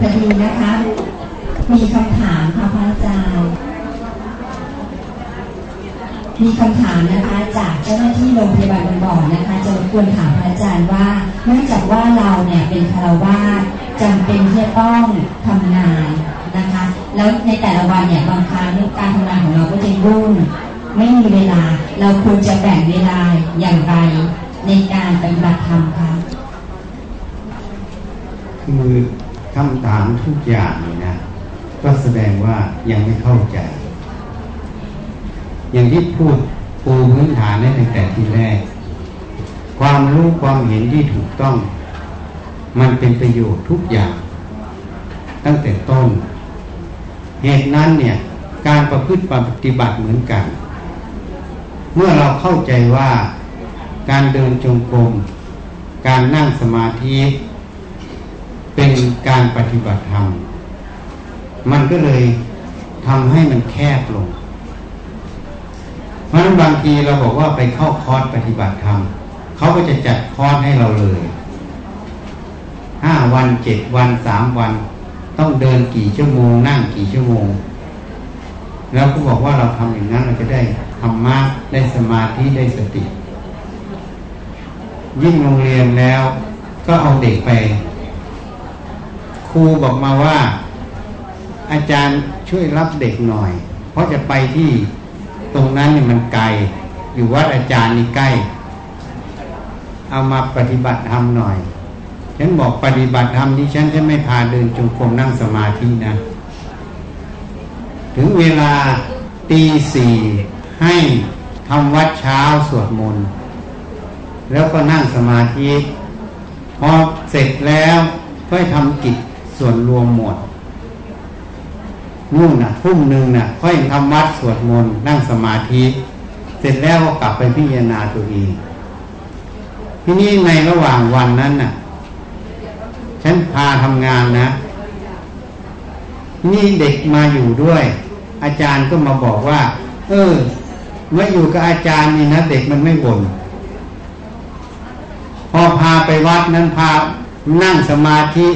พอดีนะคะ มีคำถามค่ะพระอาจารย์ มีคำถามนะคะจากเจ้าหน้าที่โรงพยาบาลบางบ่อนะคะ จะรบกวนถามพระอาจารย์ว่า เนื่องจากว่าเราเนี่ยเป็นคารวาสจำเป็นที่จะต้องทำงานนะคะ แล้วในแต่ละวันเนี่ยบางครั้งการทำงานของเราก็จะยุ่งไม่มีเวลา เราควรจะแบ่งเวลาอย่างไรในการปฏิบัติธรรมคะคือ คำถามทุกอย่างนี่นะ ก็แสดงว่ายังไม่เข้าใจ อย่างที่พูดปูพื้นฐานได้ตั้งแต่ทีแรก ความรู้ความเห็นที่ถูกต้อง มันเป็นประโยชน์ทุกอย่าง ตั้งแต่ต้น เหตุนั้นเนี่ยการประพฤติปฏิบัติเหมือนกัน เมื่อเราเข้าใจว่าการเดินจงกรมการนั่งสมาธิ เป็นการปฏิบัติธรรม มันก็เลยทำให้มันแคบลง เพราะนั้นบางทีเราบอกว่าไปเข้าคอร์สปฏิบัติธรรมเขาก็จะจัดคอร์สให้เราเลยห้าวันเจ็ดวันสามวัน ต้องเดินกี่ชั่วโมง นั่งกี่ชั่วโมง แล้วก็บอกว่าเราทำอย่างนั้นเราจะได้ธรรมะได้สมาธิได้สติ ยิ่งโรงเรียนแล้วก็เอาเด็กไป รูบอกมาว่า อาจารย์ช่วยรับเด็กหน่อย เพราะจะไปที่ตรงนั้นเนี่ยมันไกล อยู่วัดอาจารย์นี่ใกล้ เอามาปฏิบัติธรรมหน่อย ฉันบอกปฏิบัติธรรมที่ฉันจะไม่พาเดินจงกรมนั่งสมาธินะ ถึงเวลาตีสี่ให้ทำวัดเช้าสวดมนต์แล้วก็นั่งสมาธิพอเสร็จแล้วก็ทำกิจ ส่วนรวมหมดนู่นน่ะทุ่มหนึ่งน่ะค่อยทำวัดสวดมนต์นั่งสมาธิ เสร็จแล้วก็กลับไปพิจารณาตัวเองที่นี่ในระหว่างวันนั้นน่ะ ฉันพาทำงานนะ นี่เด็กมาอยู่ด้วย อาจารย์ก็มาบอกว่า เออเมื่ออยู่กับอาจารย์นี่นะเด็กมันไม่บ่นพอพาไปวัดนั้นพานั่งสมาธิ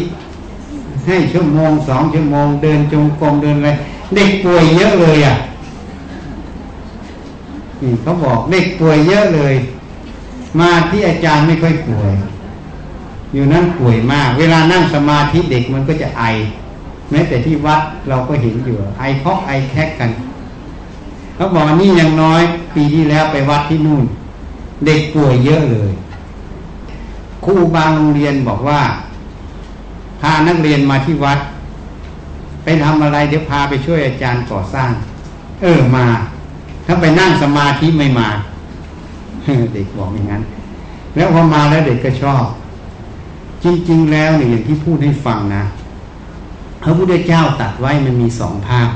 ให้ชั่วโมงสองชั่วโมง เดินจงกรมเดินอะไรเด็กป่วยเยอะเลยอะนี่เขาบอกเด็กป่วยเยอะเลย มาที่อาจารย์ไม่ค่อยป่วย อยู่นั่นป่วยมาก เวลานั่งสมาธิเด็กมันก็จะไอ แม้แต่ที่วัดเราก็เห็นอยู่ ไอเคาะไอแคกกันเขาบอกว่านี่ยังน้อย ปีที่แล้วไปวัดที่นู่น เด็กป่วยเยอะเลยครูบางโรงเรียนบอกว่า พานักเรียนมาที่วัด ไปทำอะไรเดี๋ยวพาไปช่วยอาจารย์ก่อสร้าง เออมา ถ้าไปนั่งสมาธิไม่มา เด็กบอกอย่างนั้น แล้วพอมาแล้วเด็กก็ชอบ จริง ๆ แล้วเนี่ยอย่างที่พูดให้ฟังนะพระพุทธเจ้าตัดไว้มันมีสองภาค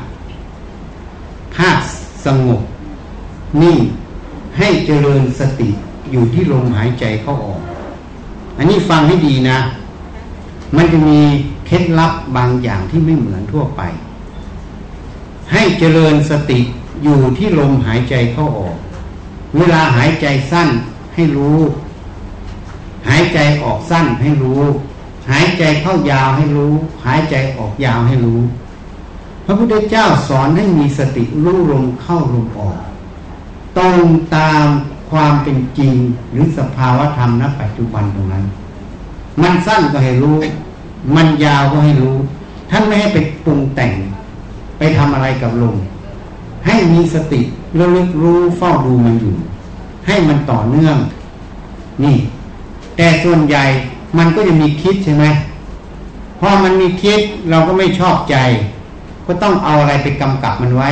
ภาคสงบนิ่งให้เจริญสติอยู่ที่ลมหายใจเข้าออก อันนี้ฟังให้ดีนะ มันจะมีเคล็ดลับบางอย่างที่ไม่เหมือนทั่วไป ให้เจริญสติอยู่ที่ลมหายใจเข้าออก เวลาหายใจสั้นให้รู้ หายใจออกสั้นให้รู้ หายใจเข้ายาวให้รู้ หายใจออกยาวให้รู้ พระพุทธเจ้าสอนให้มีสติรู้ลมเข้าลมออกตรงตามความเป็นจริงหรือสภาวะธรรมณปัจจุบันตรงนั้น มันสั้นก็ให้รู้ มันยาวก็ให้รู้ ท่านไม่ให้ไปปรุงแต่ง ไปทำอะไรกับลม ให้มีสติระลึกรู้เฝ้าดูมันอยู่ ให้มันต่อเนื่อง นี่ แต่ส่วนใหญ่มันก็จะมีคิดใช่ไหมพอมันมีคิดเราก็ไม่ชอบใจ ก็ต้องเอาอะไรไปกำกับมันไว้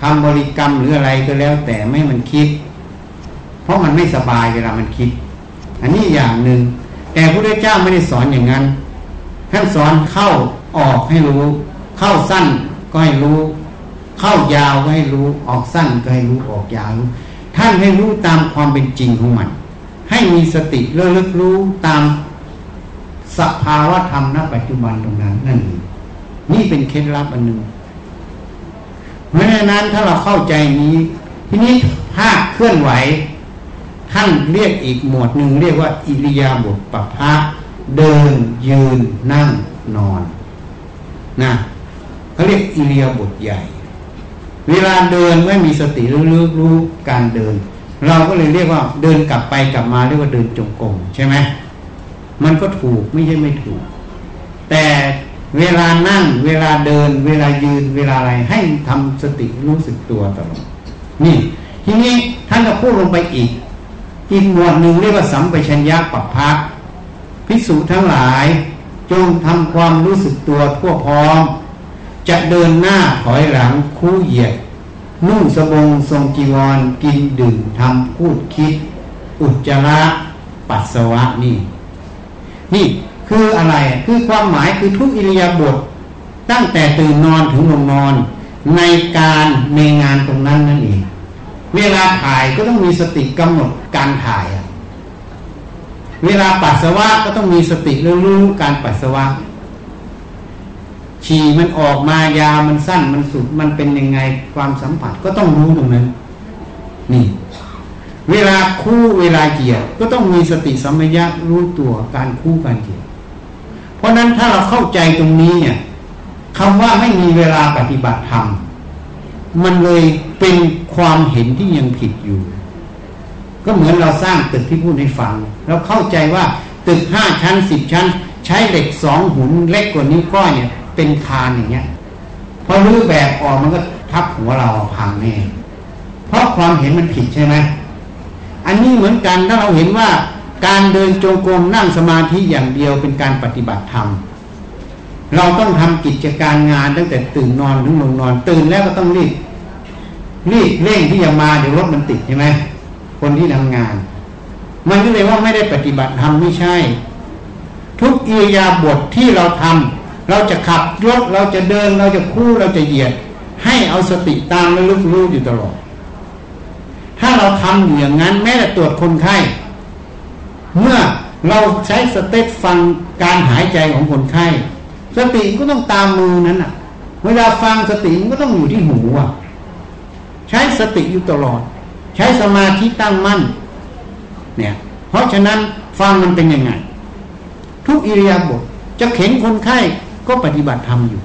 ทำบริกรรมหรืออะไรก็แล้ว แต่ไม่มันคิด เพราะมันไม่สบายเวลามันคิด อันนี้อย่างหนึ่งแต่พระพุทธเจ้าไม่ได้สอนอย่างนั้น ท่านสอนเข้าออกให้รู้ เข้าสั้นก็ให้รู้ เข้ายาวก็ให้รู้ ออกสั้นก็ให้รู้ออกยาวรู้ท่านให้รู้ตามความเป็นจริงของมัน ให้มีสติระลึกรู้ตามสภาวะธรรมณปัจจุบันตรงนั้นนั่นนี่เป็นเคล็ดลับอันหนึ่งเพราะฉะนั้นถ้าเราเข้าใจนี้ ทีนี้ภาคเคลื่อนไหว ท่านเรียกอีกหมวดหนึ่งเรียกว่าอิริยาบถปภะ เดินยืนนั่งนอนนะเขาเรียกอิเลียบทใหญ่ เวลาเดินไม่มีสติรู้รู้รู้การเดิน เราก็เลยเรียกว่าเดินกลับไปกลับมาเรียกว่าเดินจงกรมใช่ไหมมันก็ถูกไม่ใช่ไม่ถูก แต่เวลานั่ง เวลาเดิน เวลายืน เวลาอะไรให้ทำสติรู้สึกตัวตลอดนี่ทีนี้ท่านก็พูดลงไปอีก อีกหมวดหนึ่งเรียกว่าสัมปชัญญะปัปพัก พิสูจทั้งหลาย จงทำความรู้สึกตัวทั่วพร้อม จะเดินหน้าถอยหลังคู่เหยียด นุ่งสบงทรงจีวรกินดื่มทำพูดคิด อุจจาระปัสสาวะนี่ นี่คืออะไรคือความหมายคือทุกอิริยาบถตั้งแต่ตื่นนอนถึงลงนอน ในการในงานตรงนั้นนั่นเอง เวลาถ่ายก็ต้องมีสติกำหนดการถ่าย เวลาปัสสาวะก็ต้องมีสติรู้การปัสสาวะฉี่มันออกมายามันสั้นมันสุดมันเป็นยังไงความสัมผัสก็ต้องรู้ตรงนั้น นี่ เวลาคู่เวลาเกียรก็ต้องมีสติสัมปชัญญะรู้ตัวการคู่การเกียรเพราะนั้นถ้าเราเข้าใจตรงนี้เนี่ยคำว่าไม่มีเวลาปฏิบัติธรรมมันเลยเป็นความเห็นที่ยังผิดอยู่ ก็เหมือนเราสร้างตึกที่พูดให้ฟังเราเข้าใจว่าตึกห้าชั้นสิบชั้น ใช้เหล็กสองหุนเล็กกว่านิ้วก้อยเนี่ย เป็นคานอย่างเงี้ยพอรื้อแบบออกมันก็ทับหัวเราพังแน่เพราะความเห็นมันผิดใช่ไหมอันนี้เหมือนกันถ้าเราเห็นว่าการเดินจงกรมนั่งสมาธิอย่างเดียวเป็นการปฏิบัติธรรมเราต้องทำกิจการงานตั้งแต่ตื่นนอนถึงลงนอน ตื่นแล้วก็ต้องรีบรีบเร่งที่จะมาเดี๋ยวรถมันติดใช่ไหม คนที่ทำงาน มันก็เลยว่าไม่ได้ปฏิบัติธรรมไม่ใช่ ทุกอิริยาบทที่เราทำเราจะขับรถเราจะเดิน เราจะคู่เราจะเหยียด ให้เอาสติตามและรู้รู้อยู่ตลอด ถ้าเราทำอยู่อย่างนั้น แม้แต่ตรวจคนไข้ เมื่อเราใช้สเตตฟังการหายใจของคนไข้ สติก็ต้องตามมือนั้นอะ เวลาฟังสติมันก็ต้องอยู่ที่หูอะ ใช้สติอยู่ตลอด ใช้สมาธิตั้งมั่นเนี่ยเพราะฉะนั้นฟังมันเป็นยังไง ทุกอิริยาบถจะเข็นคนไข้ก็ปฏิบัติธรรมอยู่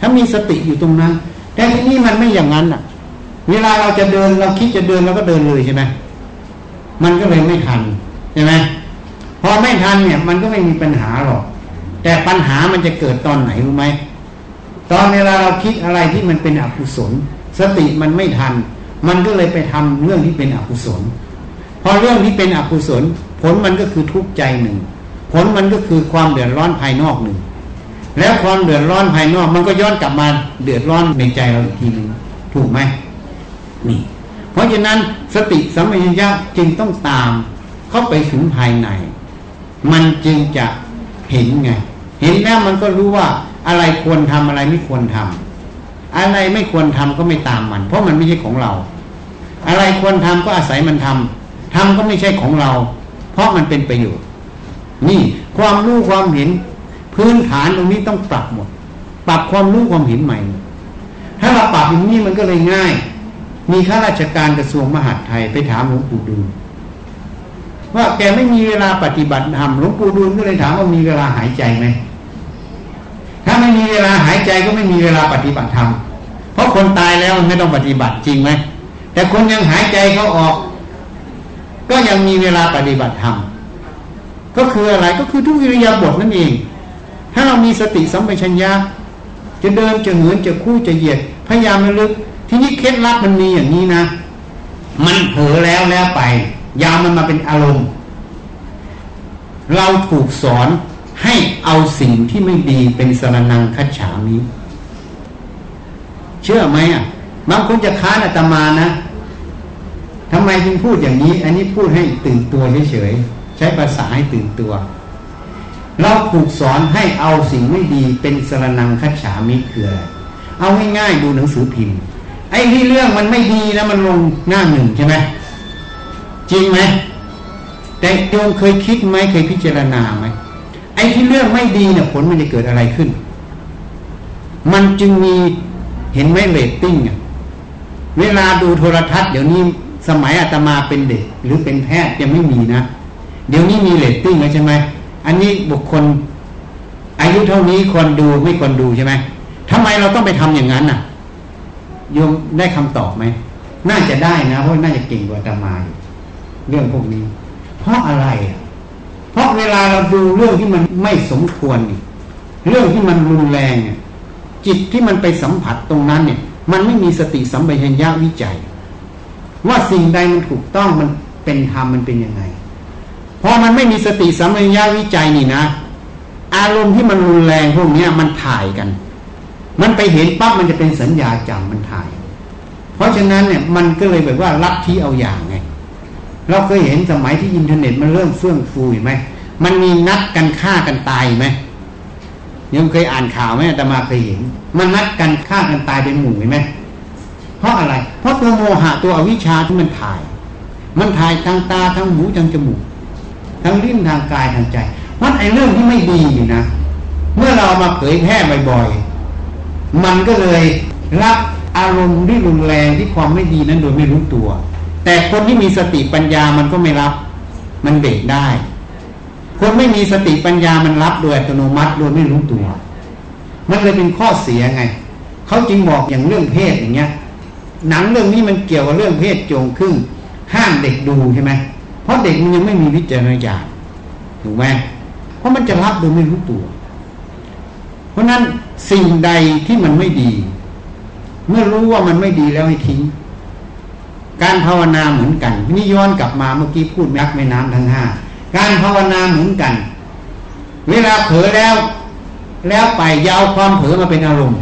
ถ้ามีสติอยู่ตรงนั้น แต่ที่นี่มันไม่อย่างนั้นอะ เวลาเราจะเดินเราคิดจะเดินเราก็เดินเลยใช่ไหมมันก็เลยไม่ทันใช่ไหมพอไม่ทันเนี่ย มันก็ไม่มีปัญหาหรอก แต่ปัญหามันจะเกิดตอนไหนรู้ไหมตอนเวลาเราคิดอะไรที่มันเป็นอกุศล สติมันไม่ทัน มันก็เลยไปทำเรื่องที่เป็นอกุศลพอเรื่องที่เป็นอกุศล ผลมันก็คือทุกข์ใจหนึ่ง ผลมันก็คือความเดือดร้อนภายนอกหนึ่ง แล้วความเดือดร้อนภายนอก มันก็ย้อนกลับมาเดือดร้อนในใจเราอีกทีหนึ่งถูกไหมนี่ เพราะฉะนั้นสติสัมปชัญญะจึงต้องตามเข้าไปถึงภายใน มันจึงจะเห็นไง เห็นแล้วมันก็รู้ว่าอะไรควรทำอะไรไม่ควรทำ อะไรไม่ควรทำก็ไม่ตามมัน เพราะมันไม่ใช่ของเรา อะไรควรทำก็อาศัยมันทำทำก็ไม่ใช่ของเรา เพราะมันเป็นประโยชน์ นี่ความรู้ความเห็น พื้นฐานตรงนี้ต้องปรับหมด ปรับความรู้ความเห็นใหม่ ถ้าเราปรับอย่างนี้มันก็เลยง่าย มีข้าราชการกระทรวงมหาดไทยไปถามหลวงปู่ดูลว่าแกไม่มีเวลาปฏิบัติธรรมหลวงปู่ดูลก็เลยถามว่ามีเวลาหายใจไหม ไม่มีเวลาหายใจก็ไม่มีเวลาปฏิบัติธรรมเพราะคนตายแล้วไม่ต้องปฏิบัติจริงไหมแต่คนยังหายใจเขาออก ก็ยังมีเวลาปฏิบัติธรรมก็คืออะไรก็คือทุกอิริยาบถนั่นเอง ถ้าเรามีสติสัมปชัญญะจะเดินจะเหินจะคู่จะเหยียดพยายามระลึก ที่นี่เคล็ดลับมันมีอย่างนี้นะ มันเผลอแล้วแล้วไป ยาวมันมาเป็นอารมณ์ เราถูกสอน ให้เอาสิ่งที่ไม่ดีเป็นสรนังคัจฉามิเชื่อไหมอะบางคนจะค้านอาตมานะทำไมจึงพูดอย่างนี้ อันนี้พูดให้ตื่นตัวเฉยๆใช้ภาษาให้ตื่นตัว เราถูกสอนให้เอาสิ่งไม่ดีเป็นสรนังคัจฉามิคืออะไรเอาง่ายๆดูหนังสือพิมพ์ ไอ้ที่เรื่องมันไม่ดีแล้วมันลงหน้าหนึ่งใช่ไหมจริงไหมแต่โยมเคยคิดไหมเคยพิจารณาไหม ไอ้ที่เรื่องไม่ดีเนี่ยผลมันจะเกิดอะไรขึ้น มันจึงมีเห็นไหมเรตติ้งเวลาดูโทรทัศน์เดี๋ยวนี้สมัยอาตมาเป็นเด็ก หรือเป็นแพทย์ยังไม่มีนะ เดี๋ยวนี้มีเรตติ้งแล้วใช่ไหมอันนี้บุคคล อายุเท่านี้ควรดูไม่ควรดูใช่ไหมทำไมเราต้องไปทำอย่างนั้นน่ะโยมได้คำตอบไหมน่าจะได้นะเพราะน่าจะเก่งกว่าอาตมาอยู่เรื่องพวกนี้ เพราะอะไรอะ เพราะเวลาเราดูเรื่องที่มันไม่สมควรนี่เรื่องที่มันรุนแรงเนี่ยจิตที่มันไปสัมผัสตรงนั้นเนี่ย มันไม่มีสติสัมปชัญญะวิจัย ว่าสิ่งใดมันถูกต้องมันเป็นธรรมมันเป็นยังไงพอมันไม่มีสติสัมปชัญญะวิจัยนี่นะ อารมณ์ที่มันรุนแรงพวกนี้มันถ่ายกัน มันไปเห็นปั๊บมันจะเป็นสัญญาจำมันถ่าย เพราะฉะนั้นเนี่ยมันก็เลยแบบว่ารัดที่เอาอย่าง เราเคยเห็นสมัยที่อินเทอร์เน็ตมันเริ่มเฟื่องฟูไหมมันมีนัดกันฆ่ากันตายไหมยังเคยอ่านข่าวไหมแต่มาเคยเห็น มันนัดกันฆ่ากันตายเป็นหมู่ไหมเพราะอะไร เพราะตัวโมหะตัวอวิชชาที่มันถ่าย มันถ่ายทางตาทางหูทางจมูกทั้งลิ้นทางกายทางใจเพราะไอ้เรื่องที่ไม่ดีอยู่นะ เมื่อเรามาเผยแพร่บ่อยๆมันก็เลยรับอารมณ์ที่รุนแรงที่ความไม่ดีนั้นโดยไม่รู้ตัว แต่คนที่มีสติปัญญามันก็ไม่รับ มันเบรกได้ คนไม่มีสติปัญญามันรับโดยอัตโนมัติโดยไม่รู้ตัว มันเลยเป็นข้อเสียไง เขาจึงบอกอย่างเรื่องเพศอย่างเงี้ย หนังเรื่องนี้มันเกี่ยวกับเรื่องเพศโจงครึ่งห้ามเด็กดูใช่ไหมเพราะเด็กมันยังไม่มีวิจารณญาณถูกไหมเพราะมันจะรับโดยไม่รู้ตัว เพราะนั้นสิ่งใดที่มันไม่ดี เมื่อรู้ว่ามันไม่ดีแล้วให้ทิ้ง การภาวนาเหมือนกันนี่ย้อนกลับมาเมื่อกี้พูดยักแม่น้ำทั้งห้าการภาวนาเหมือนกัน เวลาเผลอแล้ว แล้วไปยาวความเผลอมาเป็นอารมณ์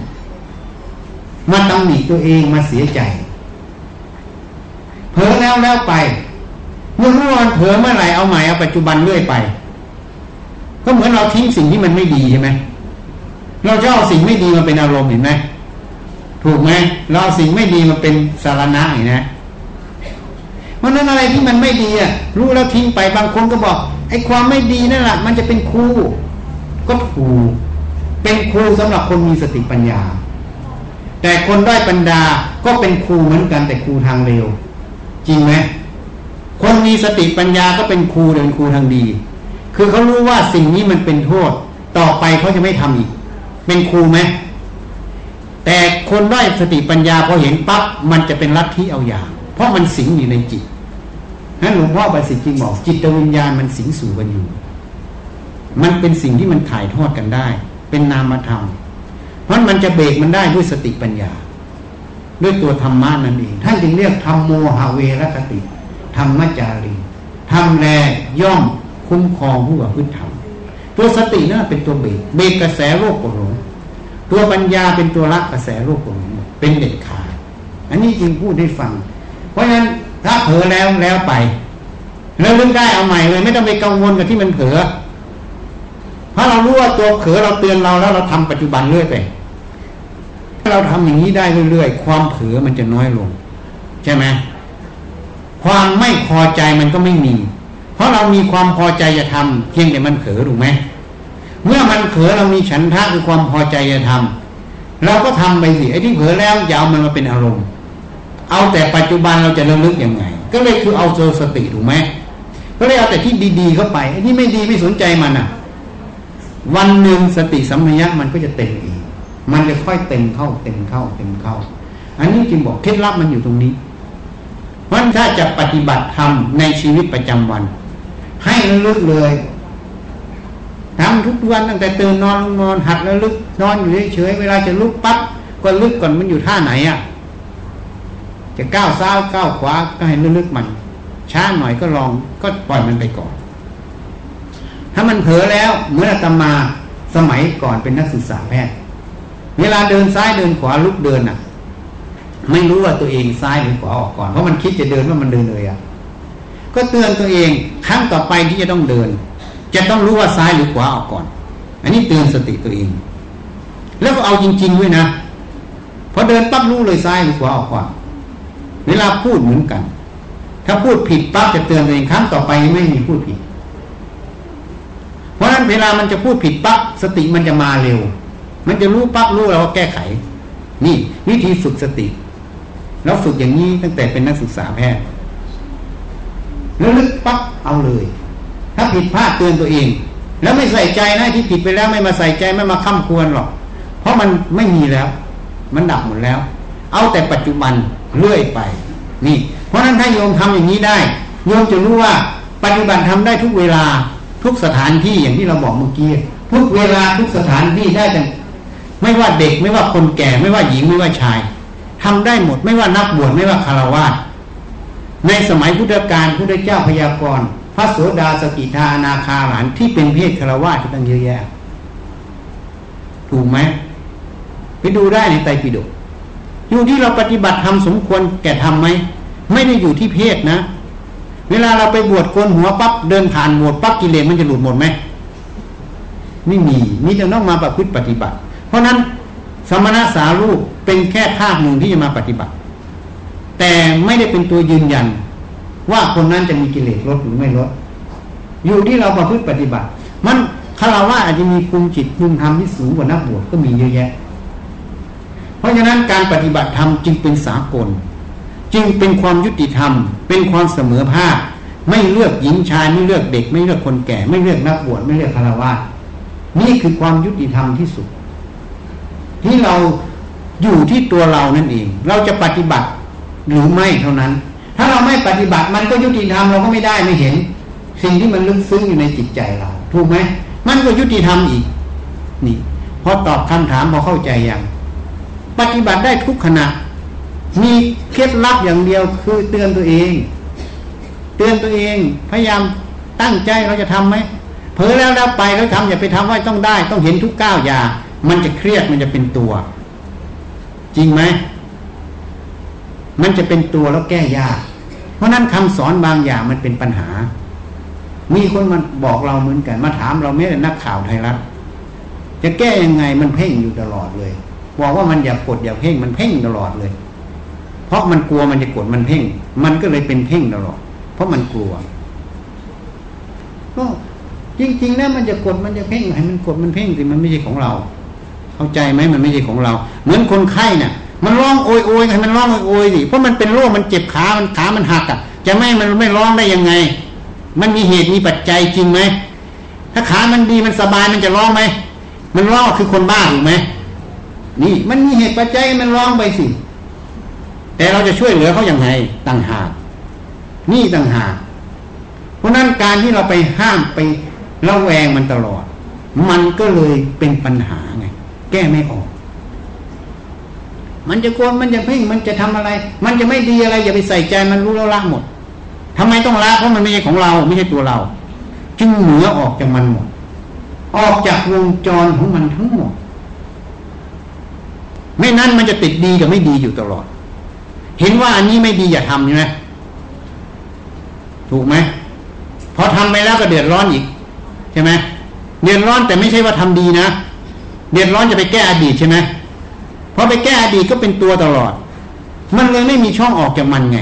มาตำหนิตัวเองมาเสียใจเผลอแล้วแล้วไปเมื่อรู้วันเผลอเมื่อไหร่เอาใหม่เอาปัจจุบันเรื่อยไป ก็เหมือนเราทิ้งสิ่งที่มันไม่ดีใช่ไหมเราจะเอาสิ่งไม่ดีมาเป็นอารมณ์เห็นไหมถูกไหมเราเอาสิ่งไม่ดีมาเป็นสารณะเห็นไหม เพราะนั้นอะไรที่มันไม่ดีอะรู้แล้วทิ้งไปบางคนก็บอกไอ้ความไม่ดีนั่นแหละมันจะเป็นครูก็ถูกเป็นครูสำหรับคนมีสติปัญญา แต่คนได้ปัญญาก็เป็นครูเหมือนกันแต่ครูทางเร็ว จริงไหมคนมีสติปัญญาก็เป็นครูเป็นครูทางดี คือเขารู้ว่าสิ่งนี้มันเป็นโทษ ต่อไปเขาจะไม่ทำอีก เป็นครูไหมแต่คนได้สติปัญญาพอเห็นปั๊บมันจะเป็นลัทธิเอาอย่าง ราะมันสิงอยู่ในจิตนั้นหลวงพ่อประสิทธิ์จริงบอก จิตวิญญาณมันสิงสู่กันอยู่ มันเป็นสิ่งที่มันถ่ายทอดกันได้ เป็นนามธรรม เพราะมันจะเบรกมันได้ด้วยสติปัญญา ด้วยตัวธรรมะนั่นเอง ท่านจึงเรียกธรรมโมหะเวรสติ ธรรมจารีทำแลย่อมคุ้มครองผู้ประพฤติธรรม ตัวสตินั่นเป็นตัวเบรกเบรกกระแสโลกโกรธตัวปัญญาเป็นตัวรักระแสโลกโกรธเป็นเด็ดขาด อันนี้จริงพูดให้ฟัง เพราะฉะนั้นถ้าเผลอแล้วแล้วไปแล้วลึกได้เอาใหม่เลยไม่ต้องไปกังวลกับที่มันเผลอเพราะเรารู้ว่าตัวเผลอเราเตือนเราแล้วเราทำปัจจุบันเรื่อยไปถ้าเราทำอย่างนี้ได้เรื่อยๆ ความเผลอมันจะน้อยลง ใช่ไหมความไม่พอใจมันก็ไม่มี เพราะเรามีความพอใจจะทำเพียงแต่มันเผลอถูกไหมเมื่อมันเผลอเรามีฉันทะคือความพอใจจะทำเราก็ทำไปสิไอ้ที่เผลอแล้วอย่าเอามันมาเป็นอารมณ์ เอาแต่ปัจจุบันเราจะระลึกยังไง ก็เลยคือเอาเจอสติถูกไหมก็เลยเอาแต่ที่ดีๆเข้าไปไอ้ที่ไม่ดีไม่สนใจมันอะ วันหนึ่งสติสัมปชัญญะมันก็จะเต็มเองมันจะค่อยเต็มเข้าเต็มเข้าเต็มเข้า อันนี้จึงบอกเคล็ดลับมันอยู่ตรงนี้เพราะถ้าจะปฏิบัติธรรมในชีวิตประจำวัน ให้ระลึกเลยทำทุกวันตั้งแต่ตื่นนอนลงนอนหัดระลึกนอนอยู่เฉยๆเวลาจะลุกปั๊บก็ลึกก่อนมันอยู่ท่าไหนอะ จะก้าวซ้ายก้าวขวาก็ให้ลึกมัน ช้าหน่อยก็ลองก็ปล่อยมันไปก่อน ถ้ามันเผลอแล้วเมื่อตมาสมัยก่อนเป็นนักศึกษาแพทย์เวลาเดินซ้ายเดินขวาลุกเดินอะ ไม่รู้ว่าตัวเองซ้ายหรือขวาออกก่อนเพราะมันคิดจะเดินว่ามันเดินเลยอะ ก็เตือนตัวเองครั้งต่อไปที่จะต้องเดิน จะต้องรู้ว่าซ้ายหรือขวาออกก่อน อันนี้เตือนสติตัวเอง แล้วก็เอาจริง ๆด้วยนะพอเดินปั๊บรู้เลยซ้ายหรือขวาออกก่อน เวลาพูดเหมือนกัน ถ้าพูดผิดปั๊บจะเตือนตัวเองครั้งต่อไปไม่มีพูดผิด เพราะฉะนั้นเวลามันจะพูดผิดปั๊บสติมันจะมาเร็ว มันจะรู้ปั๊บรู้แล้วว่าแก้ไข นี่ วิธีฝึกสติแล้วฝึกอย่างนี้ตั้งแต่เป็นนักศึกษาแพทย์แล้วลึกปั๊บเอาเลย ถ้าผิดพลาดเตือนตัวเอง แล้วไม่ใส่ใจนะที่ผิดไปแล้วไม่มาใส่ใจไม่มาค้ำควรหรอก เพราะมันไม่มีแล้ว มันดับหมดแล้ว เอาแต่ปัจจุบันเรื่อยไป นี่ เพราะฉะนั้นถ้าโยมทำอย่างนี้ได้ โยมจะรู้ว่าปฏิบัติทำได้ทุกเวลาทุกสถานที่อย่างที่เราบอกเมื่อกี้ทุกเวลาทุกสถานที่ได้แต่ไม่ว่าเด็กไม่ว่าคนแก่ ไม่ว่าหญิงไม่ว่าชายทำได้หมดไม่ว่านักบวชไม่ว่าคารวะในสมัยพุทธกาลพุทธเจ้าพยากรณ์พระโสดาสกิทานาคาหลานที่เป็นเพศคารวะที่ตั้งเยอะแยะ ถูกไหมไปดูได้ในไตรปิฎก อยู่ที่เราปฏิบัติทำสมควรแก่ทำไหมไม่ได้อยู่ที่เพศนะ เวลาเราไปบวชโกนหัวปั๊บเดินผ่านบวชปั๊บกิเลสมันจะหลุดหมดไหมไม่มีนี่จะต้องมาประพฤติปฏิบัติ เพราะนั้นสมณะสารูปเป็นแค่ภาคหนึ่งที่จะมาปฏิบัติ แต่ไม่ได้เป็นตัวยืนยัน ว่าคนนั้นจะมีกิเลสลดหรือไม่ลด อยู่ที่เราประพฤติปฏิบัติ มันคารวะอาจจะมีภูมิจิตภูมิธรรมที่สูงกว่านักบวชก็มีเยอะแยะ เพราะฉะนั้นการปฏิบัติธรรมจึงเป็นสากล จึงเป็นความยุติธรรม เป็นความเสมอภาคไม่เลือกหญิงชายไม่เลือกเด็ก ไม่เลือกคนแก่ ไม่เลือกนักบวชไม่เลือกคารวะนี่คือความยุติธรรมที่สุด ที่เราอยู่ที่ตัวเรานั่นเอง เราจะปฏิบัติหรือไม่เท่านั้น ถ้าเราไม่ปฏิบัติมันก็ยุติธรรมเราก็ไม่ได้ไม่เห็น สิ่งที่มันลึกซึ้งอยู่ในจิตใจเรา ถูกไหมมันก็ยุติธรรมอีก นี่พอตอบคำถามพอเข้าใจยัง ปฏิบัติได้ทุกขณะ มีเคล็ดลับอย่างเดียวคือเตือนตัวเอง เตือนตัวเอง พยายามตั้งใจเราจะทํำไหมเผลอแล้วแล้วไปแล้วทำอย่าไปทำว่าต้องได้ ต้องเห็นทุกก้าวอย่า มันจะเครียดมันจะเป็นตัว จริงไหมมันจะเป็นตัวแล้วแก้ยาก เพราะนั้นคำสอนบางอย่างมันเป็นปัญหา มีคนมาบอกเราเหมือนกัน มาถามเราไม่ได้นักข่าวไทยรัฐจะแก้ยังไงมันเพ่งอยู่ตลอดเลย บอกว่ามันอย่ากดอย่าเพ่งมันเพ่งตลอดเลย เพราะมันกลัวมันจะกดมันเพ่ง มันก็เลยเป็นเพ่งตลอด เพราะมันกลัว ก็จริงๆแล้วมันจะกดมันจะเพ่งให้มันกดมันเพ่งสิมันไม่ใช่ของเรา เข้าใจไหมมันไม่ใช่ของเรา เหมือนคนไข้น่ะ มันร้องโอยโอยให้มันร้องโอยโอยสิเพราะมันเป็นโรคมันเจ็บขามันขามันหักอะ จะไม่มันไม่ร้องได้ยังไง มันมีเหตุมีปัจจัยจริงไหมถ้าขามันดีมันสบายมันจะร้องไหมมันร้องคือคนบ้าถูกไหม นี่มันมีเหตุปัจจัยมันร้องไปสิ แต่เราจะช่วยเหลือเขาอย่างไรต่างหากนี่ต่างหากเพราะนั้นการที่เราไปห้ามไประแวงมันตลอด มันก็เลยเป็นปัญหาไงแก้ไม่ออก มันจะโกนมันจะเพ่งมันจะทำอะไร มันจะไม่ดีอะไร อย่าไปใส่ใจมันรู้แล้วละหมดทำไมต้องละเพราะมันไม่ใช่ของเราไม่ใช่ตัวเรา จึงเหนือออกจากมันหมด ออกจากวงจรของมันทั้งหมด ไม่นั้นมันจะติดดีกับไม่ดีอยู่ตลอด เห็นว่าอันนี้ไม่ดีอย่าทำใช่ไหมถูกไหมพอทำไปแล้วก็เดือดร้อนอีกใช่ไหมเดือดร้อนแต่ไม่ใช่ว่าทำดีนะเดือดร้อนจะไปแก้อดีตใช่ไหมพอไปแก้อดีตก็เป็นตัวตลอด มันเลยไม่มีช่องออกจากมันไง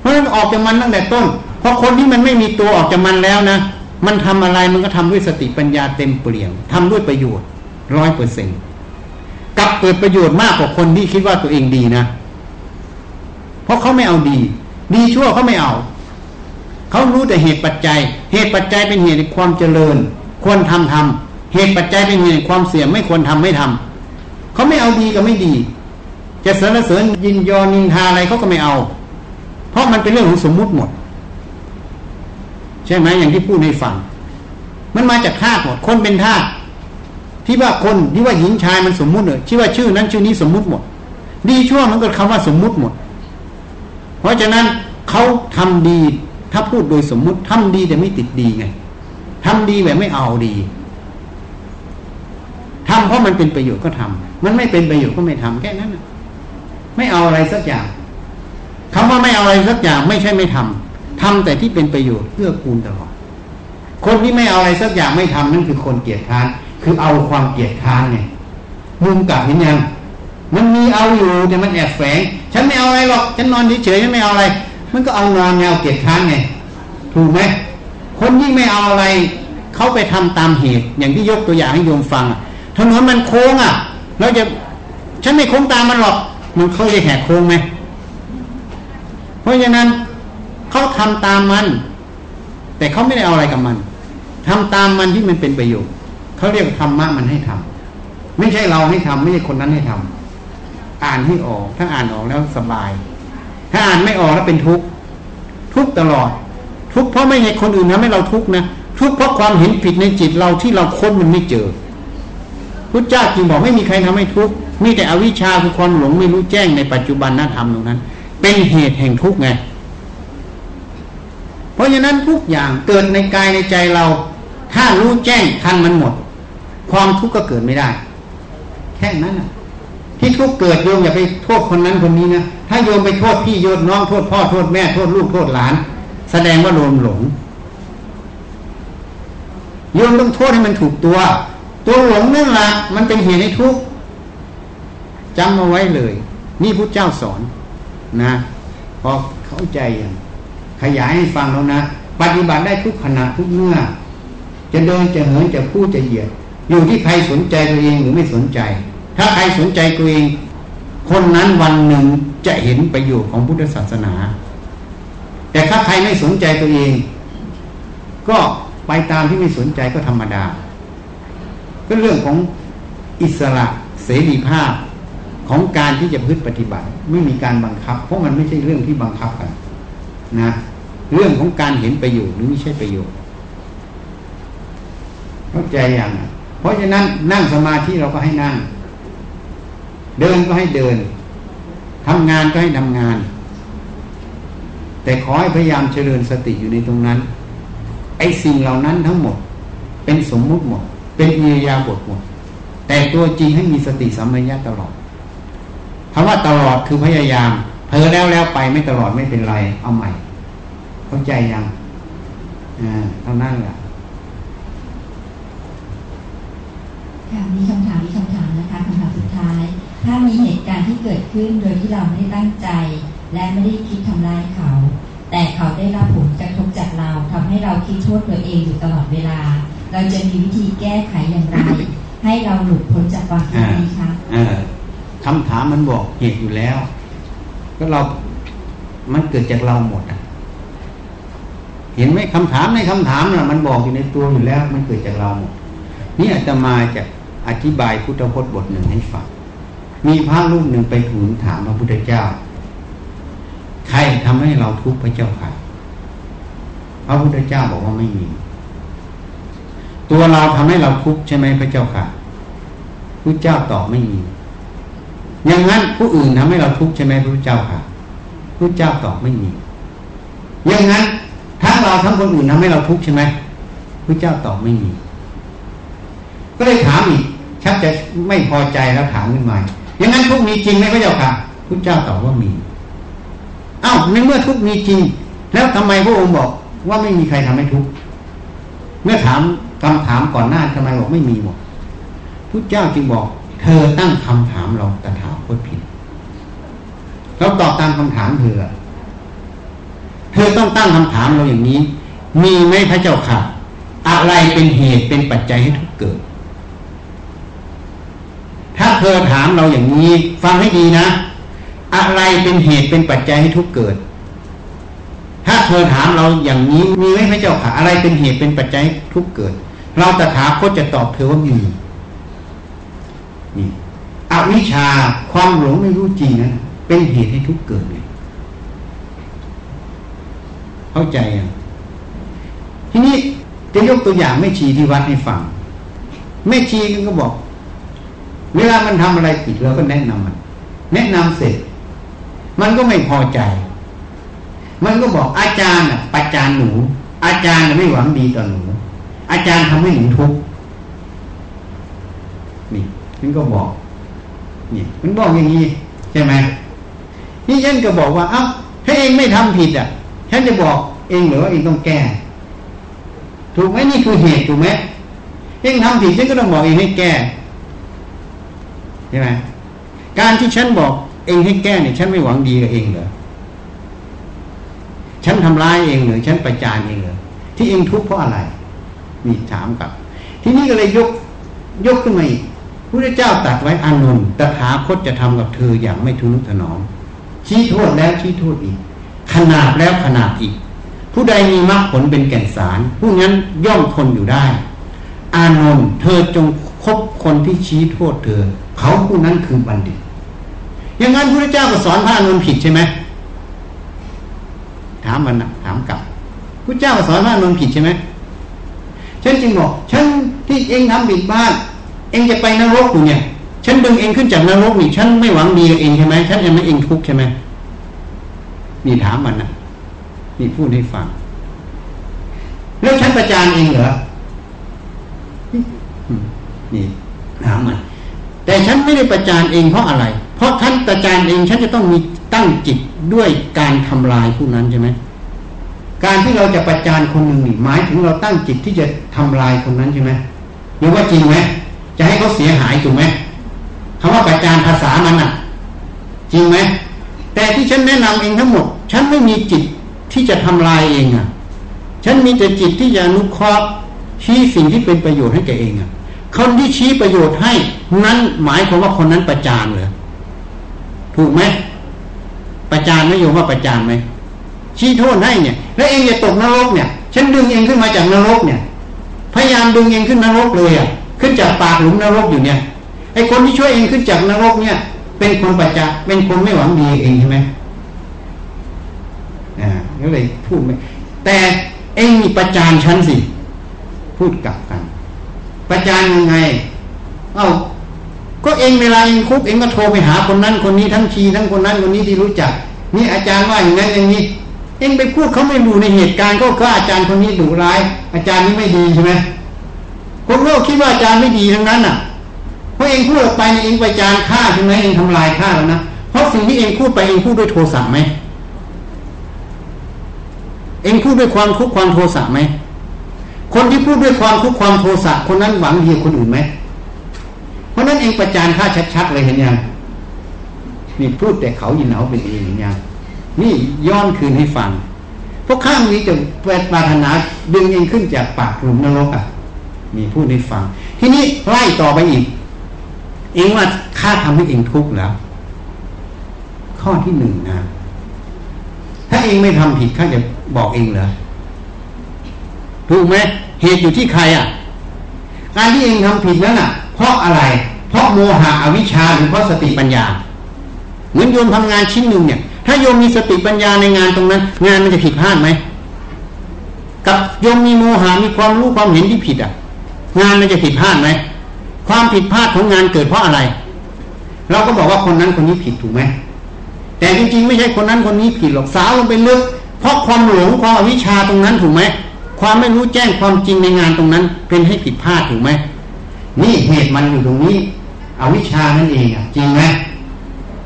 เพราะฉะนั้นออกจากมันตั้งแต่ต้นเพราะคนที่มันไม่มีตัวออกจากมันแล้วนะมันทำอะไรมันก็ทำด้วยสติปัญญาเต็มเปลี่ยงทำด้วยประโยชน์ร้อยเปอร์เซ็นต์ กับเกิดประโยชน์มากกว่าคนที่คิดว่าตัวเองดีนะ เพราะเขาไม่เอาดี ดีชั่วเขาไม่เอา เขารู้แต่เหตุปัจจัย เหตุปัจจัยเป็นเหตุในความเจริญ ควรทำทำเหตุปัจจัยเป็นเหตุในความเสี่ยงไม่ควรทำไม่ทำเขาไม่เอาดีกับไม่ดี จะสรรเสริญยินยอนินทาอะไรเขาก็ไม่เอา เพราะมันเป็นเรื่องของสมมุติหมด ใช่ไหมอย่างที่พูดในฝั่งมันมาจากธาตุหมดคนเป็นธาตุ ที่ว่าคนที่ว่าหญิงชายมันสมมุติเลยที่ว่าชื่อนั้นชื่อนี้สมมุติหมด ดีชั่วมันก็คำว่าสมมุติหมด เพราะฉะนั้นเขาทำดีถ้าพูดโดยสมมุติทำดีแต่ไม่ติดดีไงทำดีแบบไม่เอาดีทำเพราะมันเป็นประโยชน์ก็ทำมันไม่เป็นประโยชน์ก็ไม่ทำแค่นั้นไม่เอาอะไรสักอย่างคำว่าไม่เอาอะไรสักอย่าง ไม่ใช่ไม่ทำทำแต่ที่เป็นประโยชน์เพื่อกูลตลอดคนที่ไม่เอาอะไรสักอย่างไม่ทำนั่นคือคนเกียจค้าน คือเอาความเกลียดค้านไงมุมกลับเห็นยัง มันมีเอาอยู่แต่มันแอบแฝง ฉันไม่เอาอะไรหรอก ฉันนอนเฉยๆฉันไม่เอาอะไร มันก็เอานอนแนวเกลียดค้านไงถูกไหมคนยิ่งไม่เอาอะไร เขาไปทำตามเหตุ อย่างที่ยกตัวอย่างให้โยมฟังถนนมันโค้งอะเราจะฉันไม่โค้งตามมันหรอก มันเขาจะแหกโค้งไหมเพราะฉะนั้นเขาทำตามมัน แต่เขาไม่ได้เอาอะไรกับมันทำตามมันที่มันเป็นประโยชน์ เขาเรียกธรรมะมันให้ทไม่ใช่เราให้ทำไม่ใช่คนนั้นให้ทำอ่านให้ออก ถ้าอ่านออกแล้วสบาย ถ้าอ่านไม่ออกแล้วเป็นทุกข์ทุกตลอด ทุกเพราะไม่ใช่คนอื่นทำให้เราทุกข์นะทุกเพราะความเห็นผิดในจิตเราที่เราค้นมันไม่เจอพุทธเจ้าจึงบอกไม่มีใครทำให้ทุกข์มีแต่อวิชชาคือความหลงไม่รู้แจ้งในปัจจุบันนธรรมตรงนั้น เป็นเหตุแห่งทุกข์ไง เพราะฉะนั้นทุกอย่างเกิดในกายในใจเรา ถ้ารู้แจ้งทันมันหมด ความทุกข์ก็เกิดไม่ได้ แค่นั้นนะที่ทุกข์เกิดโยมอย่าไปโทษคนนั้นคนนี้นะถ้าโยมไปโทษพี่โยนน้องโทษพ่อโทษแม่โทษลูกโทษหลาน แสดงว่าโดนหลงโยมต้องโทษให้มันถูกตัว ตัวหลงนั่นแหละมันเป็นเหตุให้ทุกข์จำเอาไว้เลย นี่พุทธเจ้าสอนนะพอเข้าใจอย่างขยายให้ฟังแล้วนะ ปฏิบัติได้ทุกขณะทุกเมื่อ จะเดินจะเหินจะพูดจะเหยียด อยู่ที่ใครสนใจตัวเองหรือไม่สนใจ ถ้าใครสนใจตัวเอง คนนั้นวันหนึ่งจะเห็นประโยชน์ของพุทธศาสนา แต่ถ้าใครไม่สนใจตัวเอง ก็ไปตามที่ไม่สนใจก็ธรรมดา ก็เรื่องของอิสระเสรีภาพของการที่จะพึ่งปฏิบัติ ไม่มีการบังคับ เพราะมันไม่ใช่เรื่องที่บังคับกันนะเรื่องของการเห็นประโยชน์หรือไม่ใช่ประโยชน์เข้าใจอย่าง เพราะฉะนั้นนั่งสมาธิเราก็ให้นั่ง เดินก็ให้เดินทำงานก็ให้ทำงาน แต่ขอให้พยายามเจริญสติอยู่ในตรงนั้น ไอ้สิ่งเหล่านั้นทั้งหมด เป็นสมมุติหมด เป็นอิริยาบถหมด แต่ตัวจริงให้มีสติสัมปชัญญะตลอดคำว่าตลอดคือพยายามเพลอแล้วแล้วไปไม่ตลอดไม่เป็นไร เอาใหม่ เข้าใจยังอ่าเท่านั้นแหละ ค่ะมีคำถามมีคำถามนะคะคำถามสุดท้าย ถ้ามีเหตุการณ์ที่เกิดขึ้นโดยที่เราไม่ได้ตั้งใจ และไม่ได้คิดทำร้ายเขา แต่เขาได้รับผลกระทบจากเราทำให้เราคิดโทษตัวเองอยู่ตลอดเวลา เราจะมีวิธีแก้ไขอย่างไร ให้เราหลุดพ้นจากความคิดนี้คะคำถามมันบอกเหตุอยู่แล้ว ก็เรา มันเกิดจากเราหมดอะเห็นไหมคำถามในคำถามน่ะมันบอกอยู่ในตัวอยู่แล้ว มันเกิดจากเราหมดนี่อาตมาจะ อธิบายพุทธพจน์บทหนึ่งให้ฟัง มีพระรูปหนึ่งไปทูลถามพระพุทธเจ้า ใครทำให้เราทุกข์พระเจ้าค่ะ พระพุทธเจ้าบอกว่าไม่มี ตัวเราทำให้เราทุกข์ใช่ไหมพระเจ้าค่ะพระเจ้าตอบไม่มีอย่างนั้นผู้อื่นทำให้เราทุกข์ใช่ไหมพระเจ้าค่ะพระเจ้าตอบไม่มีอย่างนั้นทั้งเราทั้งคนอื่นทำให้เราทุกข์ใช่ไหมพระเจ้าตอบไม่มี ก็เลยถามอีก ชักจะไม่พอใจแล้วถามขึ้นมาอย่างนั้นทุกมีจริงไหมพระเจ้าค่ะพระเจ้าตอบว่ามี เอ้าในเมื่อทุกมีจริง แล้วทำไมพระองค์บอกว่าไม่มีใครทำให้ทุกเมื่อถามคำถามก่อนหน้าทำไมบอกไม่มีหมดพระเจ้าจึงบอก เธอตั้งคำถามเราตถาคตผิดเราตอบตามคำถามเธอ เธอต้องตั้งคำถามเราอย่างนี้ มีไหมพระเจ้าค่ะ อะไรเป็นเหตุเป็นปัจจัยให้ทุกเกิด ถ้าเธอถามเราอย่างนี้ ฟังให้ดีนะ อะไรเป็นเหตุเป็นปัจจัยให้ทุกเกิด ถ้าเธอถามเราอย่างนี้มีไหมพระเจ้าค่ะ อะไรเป็นเหตุเป็นปัจจัยทุกเกิด เราตถาคตจะตอบเธอว่ามีนี่อวิชชาความหลงไม่รู้จริงนะเป็นเหตุให้ทุกข์เกิดเลยเข้าใจอะทีนี้จะยกตัวอย่างแม่ชีที่วัดให้ฟังแม่ชีก็บอก เวลามันทำอะไรผิดเราก็แนะนำมัน แนะนำเสร็จ มันก็ไม่พอใจ มันก็บอกอาจารย์อะประจานหนู อาจารย์ไม่หวังดีต่อหนู อาจารย์ทำให้หนูทุกข์นี่มันก็บอกนี่มันบอกอย่างนี้ใช่ไหมนี่ฉันก็บอกว่าเอ้าถ้าเองไม่ทำผิดอะฉันจะบอกเองหรือว่าเองต้องแก้ ถูกไหมนี่คือเหตุถูกไหมเองทำผิดฉันก็ต้องบอกเองให้แก้ ช่ไหมการที่ฉันบอกเองให้แก้เนี่ยฉันไม่หวังดีกับเองเหรอฉันทำร้ายเองหรือฉันประจานเองเหรอที่เองทุกข์เพราะอะไรมีถามกับ ที่นี่ก็เลยยกยกขึ้นมาอีกพุทธเจ้าตัดไว้อานนท์ตถาคตจะทำกับเธออย่างไม่ทุนุถนอม ชี้โทษแล้วชี้โทษอีก ขนาดแล้วขนาดอีก ผู้ใดมีมรรคผลเป็นแก่นสาร ผู้นั้นย่อมทนอยู่ได้ อานนท์เธอจงคบคนที่ชี้โทษเธอ เขาผู้นั้นคือบัณฑิต อย่างนั้นพระเจ้าก็สอนพระอนุนผิดใช่ไหมถามมันนะถามกลับพระเจ้าก็สอนพระอนุนผิดใช่ไหมฉันจึงบอกฉันที่เองทำผิดบ้าน เองจะไปนรกอยู่เนี่ย ฉันดึงเองขึ้นจากนรกนี่ฉันไม่หวังดีกับเองใช่ไหมฉันยังไม่เองทุกข์ใช่ไหมนี่ถามมันนะนี่พูดให้ฟัง แล้วฉันประจานเองเหรอนี่ถามมัน แต่ฉันไม่ได้ประจานเองเพราะอะไร เพราะท่านประจานเองฉันจะต้องมีตั้งจิตด้วยการทำลายผู้นั้นใช่ไหมการที่เราจะประจานคนหนึ่งนี่หมายถึงเราตั้งจิตที่จะทำลายคนนั้นใช่ไหมหรือว่าจริงไหมจะให้เขาเสียหายถูกไหมคำว่าประจานภาษามันอะ จริงไหมแต่ที่ฉันแนะนำเองทั้งหมด ฉันไม่มีจิตที่จะทำลายเองอะ ฉันมีแต่จิตที่จะนุเคราะห์ชี้สิ่งที่เป็นประโยชน์ให้แกเองอะ คนที่ชี้ประโยชน์ให้ นั้นหมายความว่าคนนั้นประจานเหรอถูกไหมประจานไม่โยมว่าประจานไหมชี้โทษให้เนี่ย แล้วเองจะตกนรกเนี่ย ฉันดึงเองขึ้นมาจากนรกเนี่ย พยายามดึงเองขึ้นนรกเลยอะ ขึ้นจากปากหลุมนรกอยู่เนี่ยไอ้คนที่ช่วยเองขึ้นจากนรกเนี่ย เป็นคนประจานเป็นคนไม่หวังดีเองใช่ไหมอ่าก็เลยพูดไม่แต่เองมีประจานฉันสิ พูดกลับกัน ประจานยังไง เอา้าก็เองเวลาเองคุกเองก็โทรไปหาคนนั้นคนนี้ทั้งชีทั้งคนนั้นคนนี้ที่รู้จัก นี่อาจารย์ว่าอย่างนั้นอย่างนี้ เองไปพูดเขาไม่รู้ในเหตุการณ์ก็ก็อาจารย์คนนี้ดุร้าย อาจารย์นี้ไม่ดีใช่ไหมคนโลกคิดว่าอาจารย์ไม่ดีทั้งนั้นอะ เพราะเองพูดออกไปเองไปจานฆ่าใช่ไหมเองทำลายฆ่าแล้วนะ เพราะสิ่งที่เองพูดไปเองพูดด้วยโทสะไหม เองพูดด้วยความทุกข์ความโทสะไหม คนที่พูดด้วยความทุกข์ความโทสะคนนั้นหวังดีคนอื่นไหมเพราะนั้นเองประจานข้าชัดๆเลยเห็นยังนี่พูดแต่เขายินเหนาเป็นเองเห็นยังนี่ย้อนคืนให้ฟังพวกข้ามนี้จะปรารถนาดึงเองขึ้นจากปากหลุมนรกอะนี่พูดให้ฟัง ทีนี้ไล่ต่อไปอีก เองว่าข้าทำให้เองทุกข์แล้ว ข้อที่หนึ่งนะถ้าเองไม่ทำผิดข้าจะบอกเองเหรอถูกไหม เหตุอยู่ที่ใครอะ การที่เองทำผิดนั้นอะ เพราะอะไร เพราะโมหะอวิชชาหรือเพราะสติปัญญา เหมือนโยมทำงานชิ้นหนึ่งเนี่ย ถ้าโยมมีสติปัญญาในงานตรงนั้น งานมันจะผิดพลาดไหมกับโยมมีโมหะมีความรู้ความเห็นที่ผิดอะ งานมันจะผิดพลาดไหมความผิดพลาดของงานเกิดเพราะอะไร เราก็บอกว่าคนนั้นคนนี้ผิดถูกไหมแต่จริงๆ ไม่ใช่คนนั้นคนนี้ผิดหรอกสาวลงไปลึกเพราะความหลงความอวิชชาตรงนั้นถูกไหม ความไม่รู้แจ้งความจริงในงานตรงนั้น เป็นให้ผิดพลาดถูกไหมนี่เหตุมันอยู่ตรงนี้อวิชานั่นเองอะ จริงไหม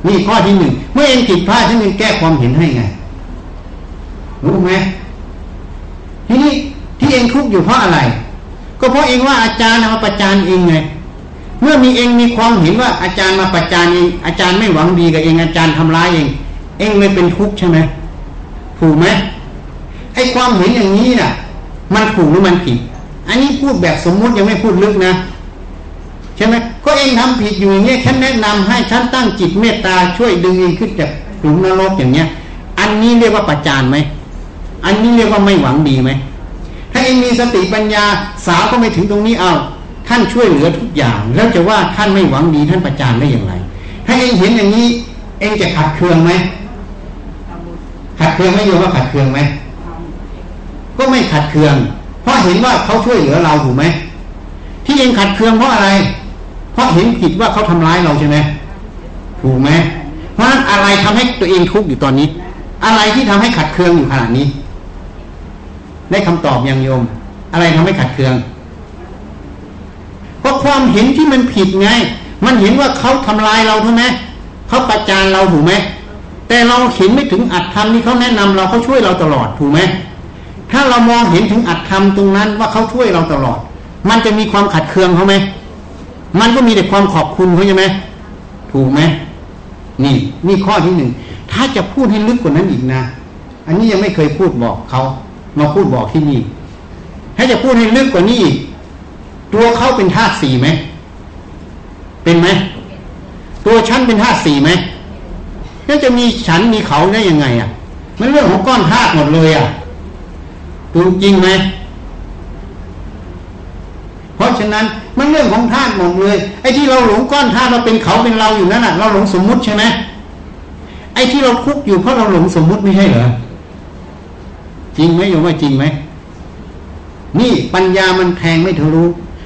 นี่ข้อที่หนึ่งเมื่อเองผิดพลาดฉันเองแก้ความเห็นให้ไง รู้ไหมทีนี้ที่เองทุกข์อยู่เพราะอะไร ก็เพราะเองว่าอาจารย์มาประจานเองไงเมื่อมีเองมีความเห็นว่าอาจารย์มาประจานเองอาจารย์ไม่หวังดีกับเองอาจารย์ทำร้ายเอง เองเลยเป็นทุกข์ใช่ไหมถูกไหมไอ้ความเห็นอย่างนี้น่ะ มันถูกหรือมันผิด อันนี้พูดแบบสมมุติยังไม่พูดลึกนะใช่ไหมก็เองทำผิดอยู่อย่างเงี้ยฉันแนะนำให้ฉันตั้งจิตเมตตาช่วยดึงเองขึ้นจากหลุมนรกอย่างเงี้ย อันนี้เรียกว่าประจานไหมอันนี้เรียกว่าไม่หวังดีไหมถ้าเองมีสติปัญญาสาวก็ไม่ถึงตรงนี้เอาท่านช่วยเหลือทุกอย่าง แล้วจะว่าท่านไม่หวังดีท่านประจานได้อย่างไร ถ้าเองเห็นอย่างนี้ เองจะขัดเคืองไหมขัดเคืองไม่โยมว่าขัดเคืองไหม ก็ไม่ขัดเคือง เพราะเห็นว่าเขาช่วยเหลือเราถูกไหมที่เองขัดเคืองเพราะอะไร เพราะเห็นผิดว่าเขาทำร้ายเราใช่ไหมถูกไหมเพราะนั้นอะไรทำให้ตัวเองทุกข์อยู่ตอนนี้ อะไรที่ทำให้ขัดเคืองอยู่ขนาดนี้ ได้คำตอบยังโยม อะไรทำให้ขัดเคืองเพราะความเห็นที่มันผิดไง มันเห็นว่าเขาทำลายเราถูกไหมเขาประจานเราถูกไหมแต่เราเห็นไม่ถึงอัตธรรมที่เขาแนะนำเราเขาช่วยเราตลอดถูกไหม ถ้าเรามองเห็นถึงอัตธรรมตรงนั้นว่าเขาช่วยเราตลอด มันจะมีความขัดเคืองเขาไหมมันก็มีแต่ความขอบคุณเขาใช่ไหมถูกไหมนี่นี่ข้อที่หนึ่งถ้าจะพูดให้ลึกกว่านั้นอีกนะ อันนี้ยังไม่เคยพูดบอกเขามาพูดบอกที่นี่ ถ้าจะพูดให้ลึกกว่านี้อีกตัวเขาเป็นธาตุสี่ไหมเป็นไหมตัวฉันเป็นธาตุสี่ไหมแล้วจะมีฉันมีเขาได้ยังไงอะ มันเรื่องของก้อนธาตุหมดเลยอะ ถูกจริงไหมเพราะฉะนั้นมันเรื่องของธาตุหมดเลยไอ้ที่เราหลงก้อนธาตุเราเป็นเขาเป็นเราอยู่นั่นแหะเราหลงสมมุติใช่ไหมไอ้ที่เราคุกอยู่เพราะเราหลงสมมุติไม่ใช่เหรอจริงไหมโยมว่าจริงไหมนี่ปัญญามันแทงไม่ทะลุ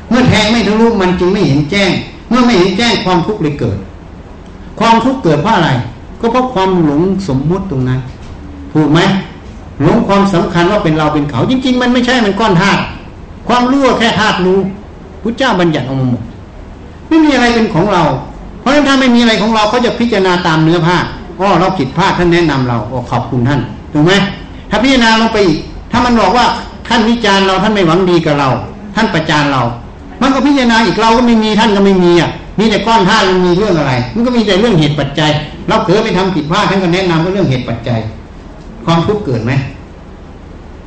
เมื่อแทงไม่ทะลุมันจึงไม่เห็นแจ้ง เมื่อไม่เห็นแจ้งความทุกข์เลยเกิด ความทุกข์เกิดเพราะอะไร ก็เพราะความหลงสมมุติตรงนั้น ถูกไหม หลงความสำคัญว่าเป็นเราเป็นเขา จริง ๆ มันไม่ใช่มันก้อนธาตุความรู้แค่ธาตุรู้พุทธเจ้าบัญญัติออกมาหมดไม่มีอะไรเป็นของเรา เพราะฉะนั้นถ้าไม่มีอะไรของเราเขาจะพิจารณาตามเนื้อผ้าอ๋อเราผิดพลาดท่านแนะนำเราอขอบคุณท่านถูกไหมถ้าพิจารณาลงไปอีกถ้ามันบอกว่าท่านวิจารณ์เราท่านไม่หวังดีกับเรา ท่านประจานเรา มันก็พิจารณาอีกเราก็ไม่มีท่านก็ไม่มีอะมีแต่ก้อนธาตุมันมีเรื่องอะไร มันก็มีแต่เรื่องเหตุปัจจัย เราเกิดไปทำผิดพลาดท่านก็แนะนำก็เรื่องเหตุปัจจัย ความทุกข์เกิดไหม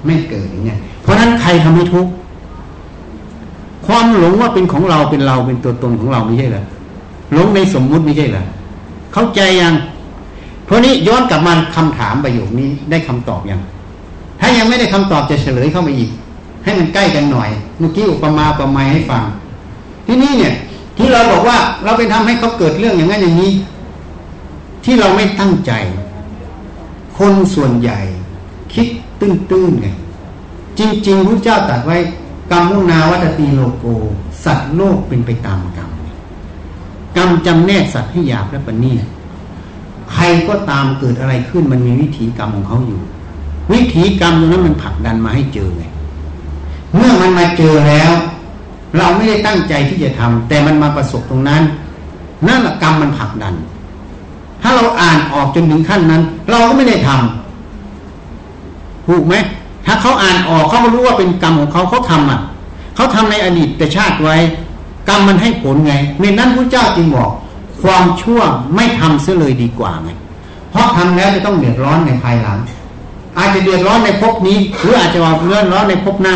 ไม่เกิดอย่างเงี้ยเพราะนั้นใครทำให้ทุกข์ความหลงว่าเป็นของเราเป็นเราเป็นตัวตนของเราไม่ใช่เหรอหลงในสมมุติไม่ใช่เหรอเข้าใจยัง เพราะนี้ย้อนกลับมาคำถามประโยคนี้ได้คำตอบยังถ้ายังไม่ได้คำตอบจะเฉลยเข้ามาอีก ให้มันใกล้กันหน่อย เมื่อกี้อุปมาประมยให้ฟัง ที่นี่เนี่ย ที่เราบอกว่าเราไปทำให้เขาเกิดเรื่องอย่างนั้นอย่างนี้ ที่เราไม่ตั้งใจ คนส่วนใหญ่ คิดตื้นๆไงจริงๆพระเจ้าตรัสไว้กรรมุนาวัตตีโลโก สัตว์โลกเป็นไปตามกรรมกรรมจำแนกสัตว์ให้หยาบและปณีใครก็ตามเกิดอะไรขึ้นมันมีวิถีกรรมของเขาอยู่ วิถีกรรมตรงนั้นมันผลักดันมาให้เจอไงเมื่อมันมาเจอแล้ว เราไม่ได้ตั้งใจที่จะทำแต่มันมาประสบตรงนั้นนั่นแหละกรรมมันผลักดัน ถ้าเราอ่านออกจนถึงขั้นนั้น เราก็ไม่ได้ทำถูกไหมถ้าเขาอ่านออกเขาก็รู้ว่าเป็นกรรมของเขาเขาทำอะเขาทำในอดีตแต่ชาติไว้ กรรมมันให้ผลไงในนั้นพระเจ้าจึงบอก ความชั่วไม่ทำเสียเลยดีกว่าไงเพราะทำแล้วจะต้องเดือดร้อนในภายหลัง อาจจะเดือดร้อนในภพนี้ หรืออาจจะว่าเดือดร้อนในภพหน้า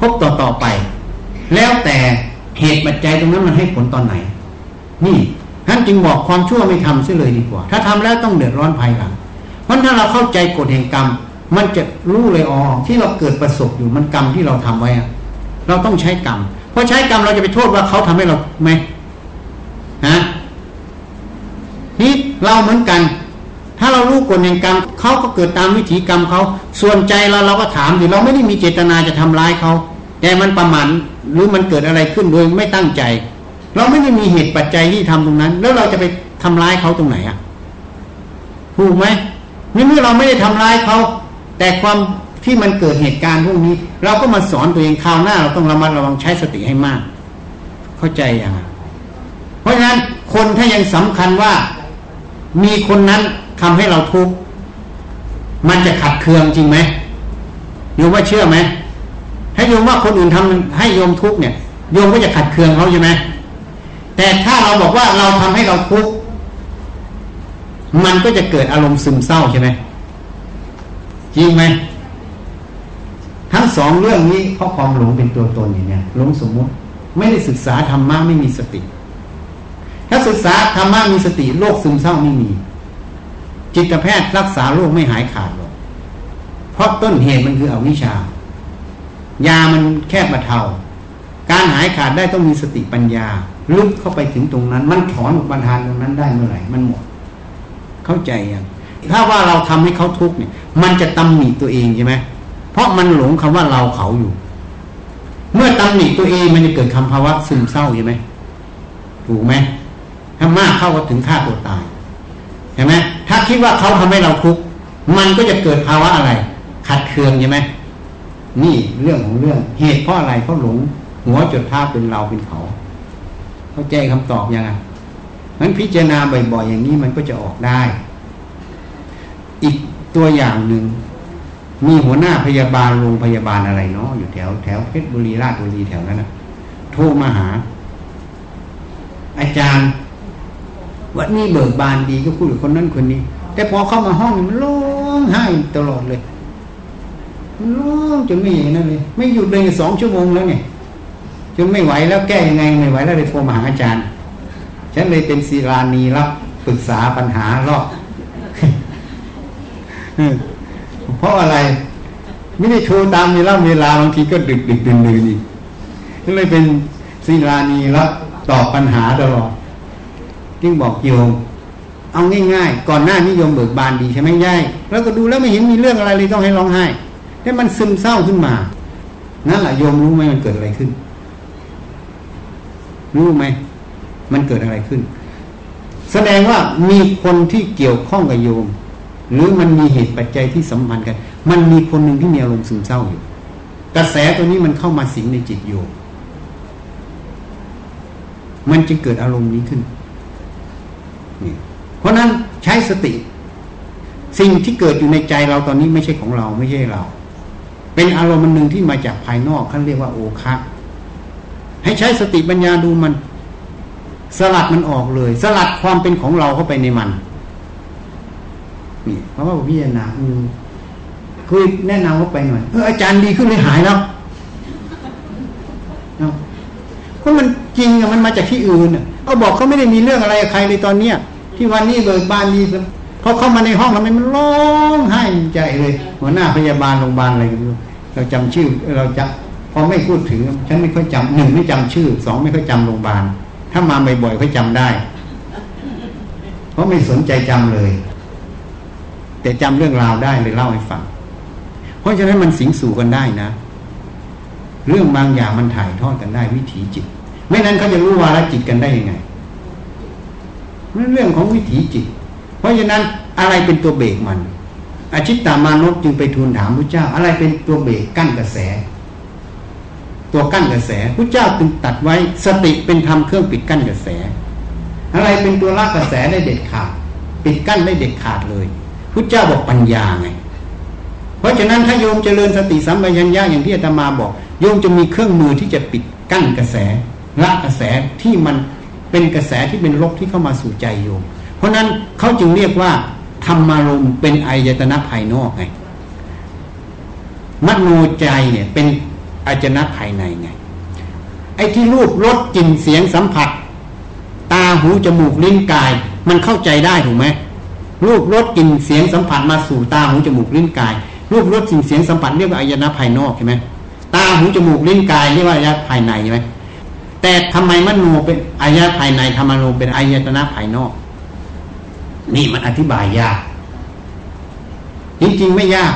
ภพต่อต่อไป แล้วแต่เหตุปัจจัยตรงนั้นมันให้ผลตอนไหน นี่ ท่านจึงบอกความชั่วไม่ทำเสียเลยดีกว่า ถ้าทำแล้วต้องเดือดร้อนภายหลัง เพราะถ้าเราเข้าใจกฎแห่งกรรม มันจะรู้เลยอ๋อที่เราเกิดประสบอยู่มันกรรมที่เราทำไว้เราต้องใช้กรรมเพราะใช้กรรมเราจะไปโทษว่าเขาทำให้เราไหมฮะนี่เราเหมือนกัน ถ้าเรารู้กฎแห่งกรรมเขาก็เกิดตามวิถีกรรมเขาส่วนใจเราเราก็ถามอยู่เราไม่ได้มีเจตนาจะทำร้ายเขาแต่มันประมาณหรือมันเกิดอะไรขึ้นโดยไม่ตั้งใจ เราไม่ได้มีเหตุปัจจัยที่ทำตรงนั้น แล้วเราจะไปทำร้ายเขาตรงไหนอะถูกไหมนี่เมื่อเราไม่ได้ทำร้ายเขา แต่ความที่มันเกิดเหตุการณ์พวกนี้ เราก็มาสอนตัวเองคราวหน้า เราต้องระมัดระวังใช้สติให้มาก เข้าใจยังเพราะฉะนั้นคนถ้ายังสำคัญว่ามีคนนั้นทำให้เราทุกข์มันจะขัดเคืองจริงไหมโยมว่าเชื่อไหมให้โยมว่าคนอื่นทำให้โยมทุกข์เนี่ยโยมก็จะขัดเคืองเขาใช่ไหม แต่ถ้าเราบอกว่าเราทำให้เราทุกข์มันก็จะเกิดอารมณ์ซึมเศร้าใช่ไหมจริงไหมทั้งสองเรื่องนี้เพราะความหลงเป็นตัวตนอย่างเนี้ยหลงสมมุติ ไม่ได้ศึกษาธรรมะไม่มีสติ ถ้าศึกษาธรรมะมีสติโรคซึมเศร้าไม่มี จิตแพทย์รักษาโรคไม่หายขาดหรอกเพราะต้นเหตุมันคืออวิชชา ยามันแค่บรรเทาการหายขาดได้ต้องมีสติปัญญา ลึกเข้าไปถึงตรงนั้น มันถอนอุปทานตรงนั้นได้เมื่อไหร่มันหมด เข้าใจยังถ้าว่าเราทำให้เขาทุกข์เนี่ย มันจะตำหนิตัวเองใช่ไหมเพราะมันหลงคำว่าเราเขาอยู่ เมื่อตำหนิตัวเองมันจะเกิดคำภาวะซึมเศร้าใช่ไหมถูกไหมถ้ามากเข้าก็ถึงฆ่าตัวตายเห็นไหมถ้าคิดว่าเขาทำให้เราทุกข์มันก็จะเกิดภาวะอะไร ขัดเคืองใช่ไหมนี่เรื่องของเรื่องเหตุเพราะอะไรเพราะหลง หัวจดท่าเป็นเราเป็นเขา เข้าใจคำตอบยังไงนั้นพิจารณาบ่อยๆอย่างนี้มันก็จะออกได้ อีกตัวอย่างหนึ่ง มีหัวหน้าพยาบาลโรงพยาบาลอะไรเนาะอยู่แถวแถวเพชรบุรีราชบุรีแถวนั้นนะโทรมาหา อาจารย์วันนี้เบิกบานดีก็พูดกับคนนั้นคนนี้ แต่พอเข้ามาห้องมันร้องไห้ตลอดเลยมันร้องจนไม่อย่างนั้นเลย ไม่หยุดเลยสองชั่วโมงแล้วเนี่ย จนไม่ไหวแล้วแก้ยังไงไม่ไหวแล้วเลยโทรมาหาอาจารย์ ฉันเลยเป็นศิรานีรับปรึกษาปัญหารอบเพราะอะไร ไม่ได้โทรตามเวลาเวลาบางทีก็ดึกดึกดื่นดื่นอีกก็เลยเป็นศิลานีรับตอบปัญหาตลอดจึงบอกโยมเอาง่ายๆ ก่อนหน้านี้โยมเบิกบานดีใช่ไหมย่ายแล้วก็ดูแล้วไม่เห็นมีเรื่องอะไรเลยต้องให้ร้องไห้แต่มันซึมเศร้าขึ้นมา นั่นแหละโยมรู้ไหมมันเกิดอะไรขึ้น รู้ไหมมันเกิดอะไรขึ้น แสดงว่ามีคนที่เกี่ยวข้องกับโยม หรือมันมีเหตุปัจจัยที่สัมพันธ์กัน มันมีคนหนึ่งที่มีอารมณ์ซึมเศร้าอยู่ กระแสตัวนี้มันเข้ามาสิงในจิตโยมมันจึงเกิดอารมณ์นี้ขึ้นนี่เพราะนั้นใช้สติ สิ่งที่เกิดอยู่ในใจเราตอนนี้ไม่ใช่ของเราไม่ใช่เรา เป็นอารมณ์มันหนึ่งที่มาจากภายนอกเขาเรียกว่าโอคะ ให้ใช้สติปัญญาดูมัน สลัดมันออกเลย สลัดความเป็นของเราเข้าไปในมันนี่เพราะว่าพิจารณาอืมคุยแนะนำว่าไปหน่อยเอออาจารย์ดีขึ้นเลยหายแล้วเพราะมันจริงอะมันมาจากที่อื่นอะเขาบอกเขาไม่ได้มีเรื่องอะไรกับใครเลยตอนเนี้ยที่วันนี้เบิกบานดีเขาเข้ามาในห้องแล้วมันร้องไห้ใจเลย หัวหน้าพยาบาลโรงพยาบาลอะไรกันเราจำชื่อเราจะ พอไม่พูดถึงฉันไม่ค่อยจำหนึ่งไม่จำชื่อสองไม่ค่อยจำโรงพยาบาล ถ้ามาบ่อยๆค่อยจำได้ เพราะไม่สนใจจำเลย แต่จำเรื่องราวได้เลยเล่าให้ฟัง เพราะฉะนั้นมันสิงสู่กันได้นะ เรื่องบางอย่างมันถ่ายทอดกันได้วิถีจิต ไม่นั้นเขาจะรู้วาระจิตกันได้ยังไงเรื่องของวิถีจิต เพราะฉะนั้นอะไรเป็นตัวเบรกมัน อาชิตตามานพจึงไปทูลถามพระเจ้า อะไรเป็นตัวเบรกกั้นกระแส ตัวกั้นกระแสพระเจ้าจึงตัดไว้สติเป็นธรรมเครื่องปิดกั้นกระแส อะไรเป็นตัวลากกระแสได้เด็ดขาด ปิดกั้นได้เด็ดขาดเลยพระเจ้าบอกปัญญาไง เพราะฉะนั้นถ้าโยมเจริญสติสัมปชัญญะอย่างที่อาตมาบอก โยมจะมีเครื่องมือที่จะปิดกั้นกระแสละกระแสที่มันเป็นกระแสที่เป็นลบที่เข้ามาสู่ใจโยม เพราะนั้นเขาจึงเรียกว่าธรรมารมณ์เป็นอายตนะภายนอกไงมโนใจเนี่ยเป็น อายตนะภายในไง ไอ้ที่รูปรสกลิ่นเสียงสัมผัส ตาหูจมูกลิ้นกาย มันเข้าใจได้ถูกไหมรูปรสกลิ่นเสียงสัมผัสมาสู่ตาหูจมูกลิ้นกาย รูปรสสิ่งเสียงสัมผัสเรียกว่าอายนะภายนอกใช่ไหมตาหูจมูกลิ้นกายเรียกว่าอายนะภายในใช่ไหมแต่ทำไมมโนเป็นอายตนะภายในธรรมโนเป็นอายตนะภายนอก นี่มันอธิบายยากจริงๆไม่ยาก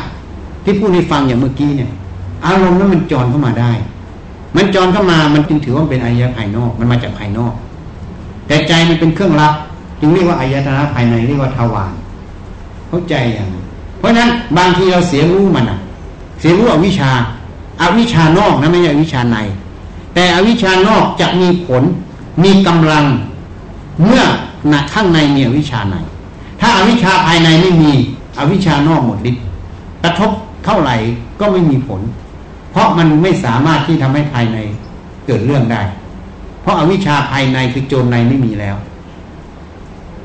ที่พูดให้ฟังอย่างเมื่อกี้เนี่ย อารมณ์นั้นมันจรเข้ามาได้ มันจรเข้ามามันจึงถือว่าเป็นอายะภายนอก มันมาจากภายนอก แต่ใจมันเป็นเครื่องรับ จึงเรียกว่าอายตนะภายในเรียกว่าทวารเข้าใจอย่างเพราะฉะนั้นบางทีเราเสียรู้มันอะ เสียรู้อวิชาอาวิชานอกนะไม่ใช่อวิชาใน แต่อวิชานอกจะมีผลมีกำลังเมื่อหนักข้างในมีอวิชาใน ถ้าอาวิชาภายในไม่มีอวิชานอกหมดฤทธิ์กระทบเท่าไหร่ก็ไม่มีผล เพราะมันไม่สามารถที่ทำให้ภายในเกิดเรื่องได้ เพราะอาวิชชาภายในคือโจรในไม่มีแล้ว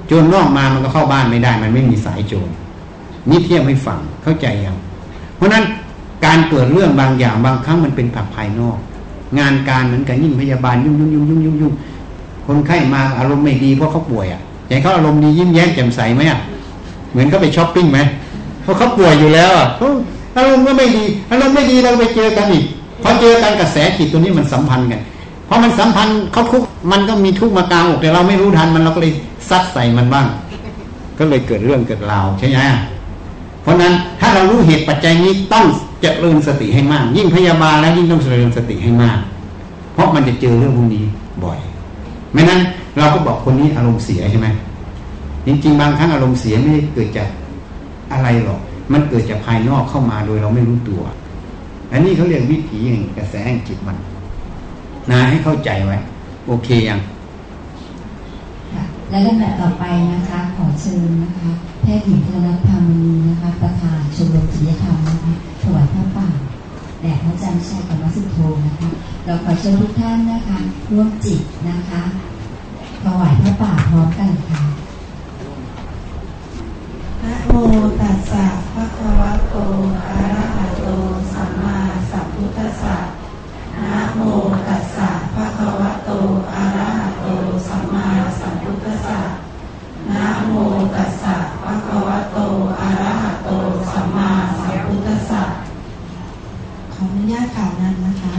โจรนอกมามันก็เข้าบ้านไม่ได้ มันไม่มีสายโจรนี่เทียบให้ฟังเข้าใจยัง เพราะนั้นการเกิดเรื่องบางอย่างบางครั้งมันเป็นผักภายนอก งานการเหมือนกันยิ่งพยาบาลยุ่งยุ่งยุ่งยุ่งยุ่งยุ่งคนไข้มาอารมณ์ไม่ดีเพราะเขาป่วยอะใจเขาอารมณ์ดียิ้มแย้มแจ่มใสไหมอะเหมือนเขาไปช้อปปิ้งไหมเพราะเขาป่วยอยู่แล้วอะ อารมณ์ก็ไม่ดี อารมณ์ไม่ดีเราไปเจอกันอีกพอเจอกันกระแสจิตตัวนี้มันสัมพันธ์กันพอมันสัมพันธ์เขาทุกมันก็มีทุกมากลางอกแต่เราไม่รู้ทันมันเราก็เลยซัดใส่มันบ้าง ก็เลยเกิดเรื่องเกิดราวใช่ไหมเพราะนั้นถ้าเรารู้เหตุปัจจัยนี้ต้องเจริญสติให้มาก ยิ่งพยาบาลแล้วยิ่งต้องเจริญสติให้มาก เพราะมันจะเจอเรื่องพวกนี้บ่อยไม่นั้นเราก็บอกคนนี้อารมณ์เสียใช่ไหมจริงๆบางครั้งอารมณ์เสียไม่ได้เกิดจากอะไรหรอก มันเกิดจากภายนอกเข้ามาโดยเราไม่รู้ตัว อันนี้เขาเรียกวิถีแห่งกระแสแห่งจิตมันนะให้เข้าใจไว้ โอเคยังและลำดับต่อไปนะคะ ขอเชิญนะคะ แพทย์หญิงธนธรรมนีนะคะ ประธานชมรมศิลธรรมนะคะถวายพระป่าแด่พระอาจารย์ชัยกรรมสุโธนะคะ เราขอเชิญทุกท่านนะคะ ร่วมจิตนะคะถวายพระป่าพร้อมกันค่ะนะโมตัสสะ ภะคะวะโตอะระหะโตสัมมาสัมพุทธัสสะนะโมตัสสะภะคะวะโตอะระหะโตสัมมาสัมพุทธัสสะนะโมตัสสะภะคะวะโตอะระหะโตสัมมาสัมพุทธัสสะขออนุญาตกล่าวนำนะคะ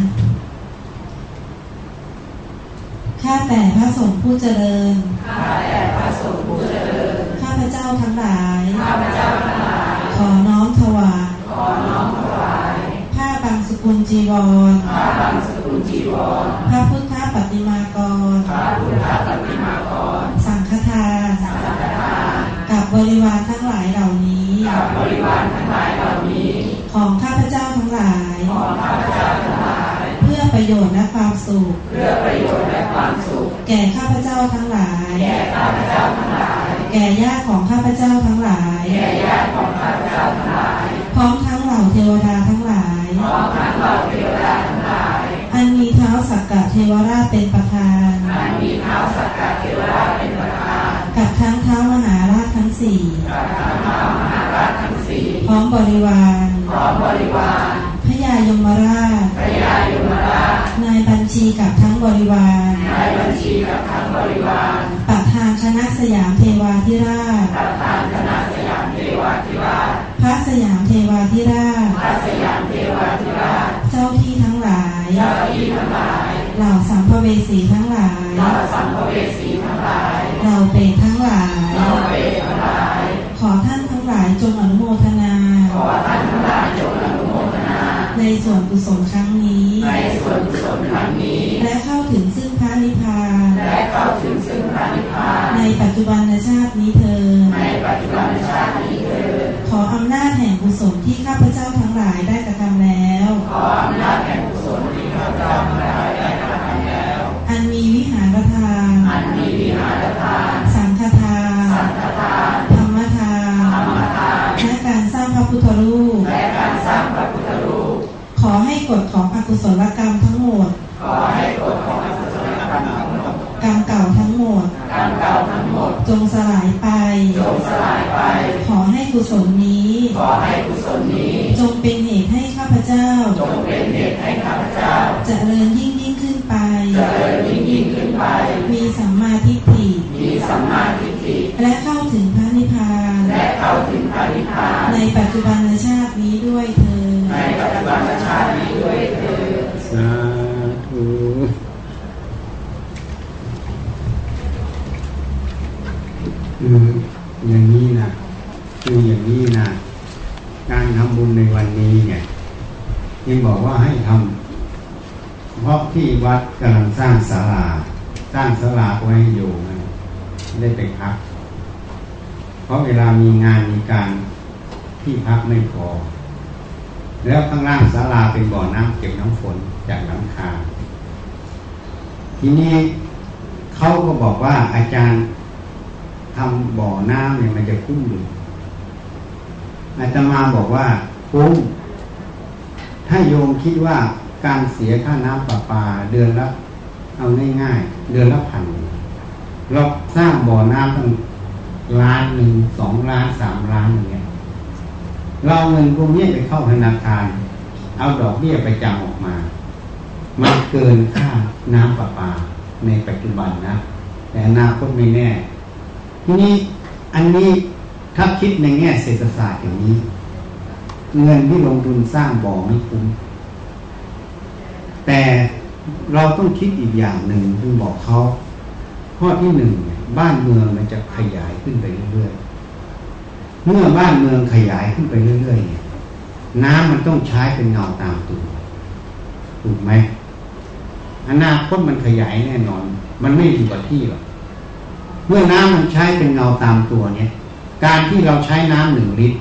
ข้าแต่พระสงฆ์ผู้เจริญข้าแต่พระสงฆ์ผู้เจริญข้าพเจ้าทั้งหลาย ข้าพเจ้าทั้งหลาย ขอน้อมถวาย ขอน้อมถวาย ผ้าบางส กุลจีวรผ้าบางสกุลจีวร พระพุทธปฏิมากร พระพุทธปฏิมากร สังฆทานสังฆทานกับบริวารทั้งหลายเหล่านี้ กับบริวารทั้งหลายเหล่านี้ ของข้าพเจ้าทั้งหลาย ของข้าพเจ้าทั้งหลาย เพื่อประโยชน์และความสุข เพื่อประโยชน์และความสุข แก่ข้าพเจ้าทั้งหลาย แก่ข้าพเจ้าทั้งหลาย แก่ญาติของข้าพเจ้าทั้งหลาย แก่ญาติของข้าพเจ้าทั้งหลาย พร้อมทั้งเหล่าเทวดาทั้งหลาย พร้อมทั้งเหล่าเทวดาทั้งหลาย อันมีเท้าสักกะเทวราชเป็นประธาน อันมีเท้าสักกะเทวราชเป็นประธาน กับทั้งเท้ามหาราชทั้งสี่กับทั้งเท้ามหาราชทั้งสี่พร้อมบริวารพร้อมบริวารพระยายมราชพระยายมราช นายบัญชีกับทั้งบริวารนายบัญชีกับทั้งบริวารประธานคณะสยามเทวาธิราชประธานคณะสยามเทวาธิราชพระสยามเทวาธิราชพระสยาม เทวาธิราชเจ้าที่ทั้งหลายเจ้าที่ทั้งหลาย เหล่าสัมภเวสีทั้งหลาย เหล่าสัมภเวสีทั้งหลายเราเปรตทั้งหลายเราเปรตทั้งหลายขอท่านทั้งหลายจงอนุโมทนาขอท่านทั้งหลายจงอนุโมทนา ในส่วนกุศลครั้งนี้ในส่วนกุศลครั้งนี้และเข้าถึงซึ่งพระนิพพานและเข้าถึงซึ่งพระนิพพานในปัจจุบันชาตินี้เธอในปัจจุบันชาตินี้เธอ ขออำนาจแห่งกุศลที่ข้าพเจ้าทั้งหลายได้ กระทำแล้วขออำนาจแห่งกุศลที่ข้าพเจ้าทั้งหลายได้กระทำแล้ว อันมีวิหารทาน อันมีวิหารทาน สังฆทาน สังฆทาน ธรรมทาน ธรรมทาน และการสร้างพระพุทธรูป และการสร้างพระพุทธรูป ขอให้กฎของอกุศลกรรมทั้งหมด ขอให้กฎของอกุศลกรรมทั้งหมด กรรมเก่าทั้งหมด กรรมเก่าทั้งหมด จงสลายไป จงสลายไป ขอให้กุศลนี้ ขอให้กุศลนี้ จงเป็นเหตุให้ข้า พเจ้า จงเป็นเหตุให้ข้าพเจ้าเจริญยิ่งยิ่งขึ้นไปเจริญยิ่งยิ่งขึ้นไป มีสัมมาทิฏฐิมีสัมมาทิฏฐิและเข้าถึงพระนิพพานและเข้าถึงพระนิพพานในปัจจุบันชาตินี้ด้วยเธอในปัจจุบันชาตินี้ด้วยเธอสาธุคืออย่างนี้นะคืออย่างนี้นะการทำบุญในวันนี้เนี่ย ยังบอกว่าให้ทำเพราะที่วัดกำลังสร้างศาลา สร้างศาลาไว้ให้อยู่นะได้ไปพัก เพราะเวลามีงานมีการที่พักไม่พอ แล้วข้างล่างศาลาเป็นบ่อน้ำเก็บน้ำฝนจากหลังคา ทีนี้เขาก็บอกว่าอาจารย์ทำบ่อน้ำเนี่ยมันจะคุ้มหรืออาตมาบอกว่าคุ้ม ถ้าโยมคิดว่าการเสียค่าน้ำประปาเดือนละเอาง่ายๆเดือนละพันเราสร้างบ่อน้ำตั้งล้านหนึ่งสองล้านสามล้านอย่างเงี้ยเราเงินพวกนี้ไปเข้าธนาคาร เอาดอกเบี้ยไปจำออกมา มันเกินค่าน้ำประปาในปัจจุบันนะ แต่อนาคตไม่แน่ ทีนี้อันนี้ถ้าคิดในแง่เศรษฐศาสตร์อย่างนี้ เงินที่ลงทุนสร้างบ่อไม่คุ้มแต่เราต้องคิดอีกอย่างหนึ่งคือบอกเขาข้อที่หนึ่งเนี่ยบ้านเมืองมันจะขยายขึ้นไปเรื่อยๆเมื่อบ้านเมืองขยายขึ้นไปเรื่อยๆเนี่ยน้ำมันต้องใช้เป็นเงาตามตัวถูกไหมอนาคตมันขยายแน่นอน มันไม่อยู่กับที่หรอกเมื่อน้ำมันใช้เป็นเงาตามตัวเนี่ย การที่เราใช้น้ำหนึ่งลิตร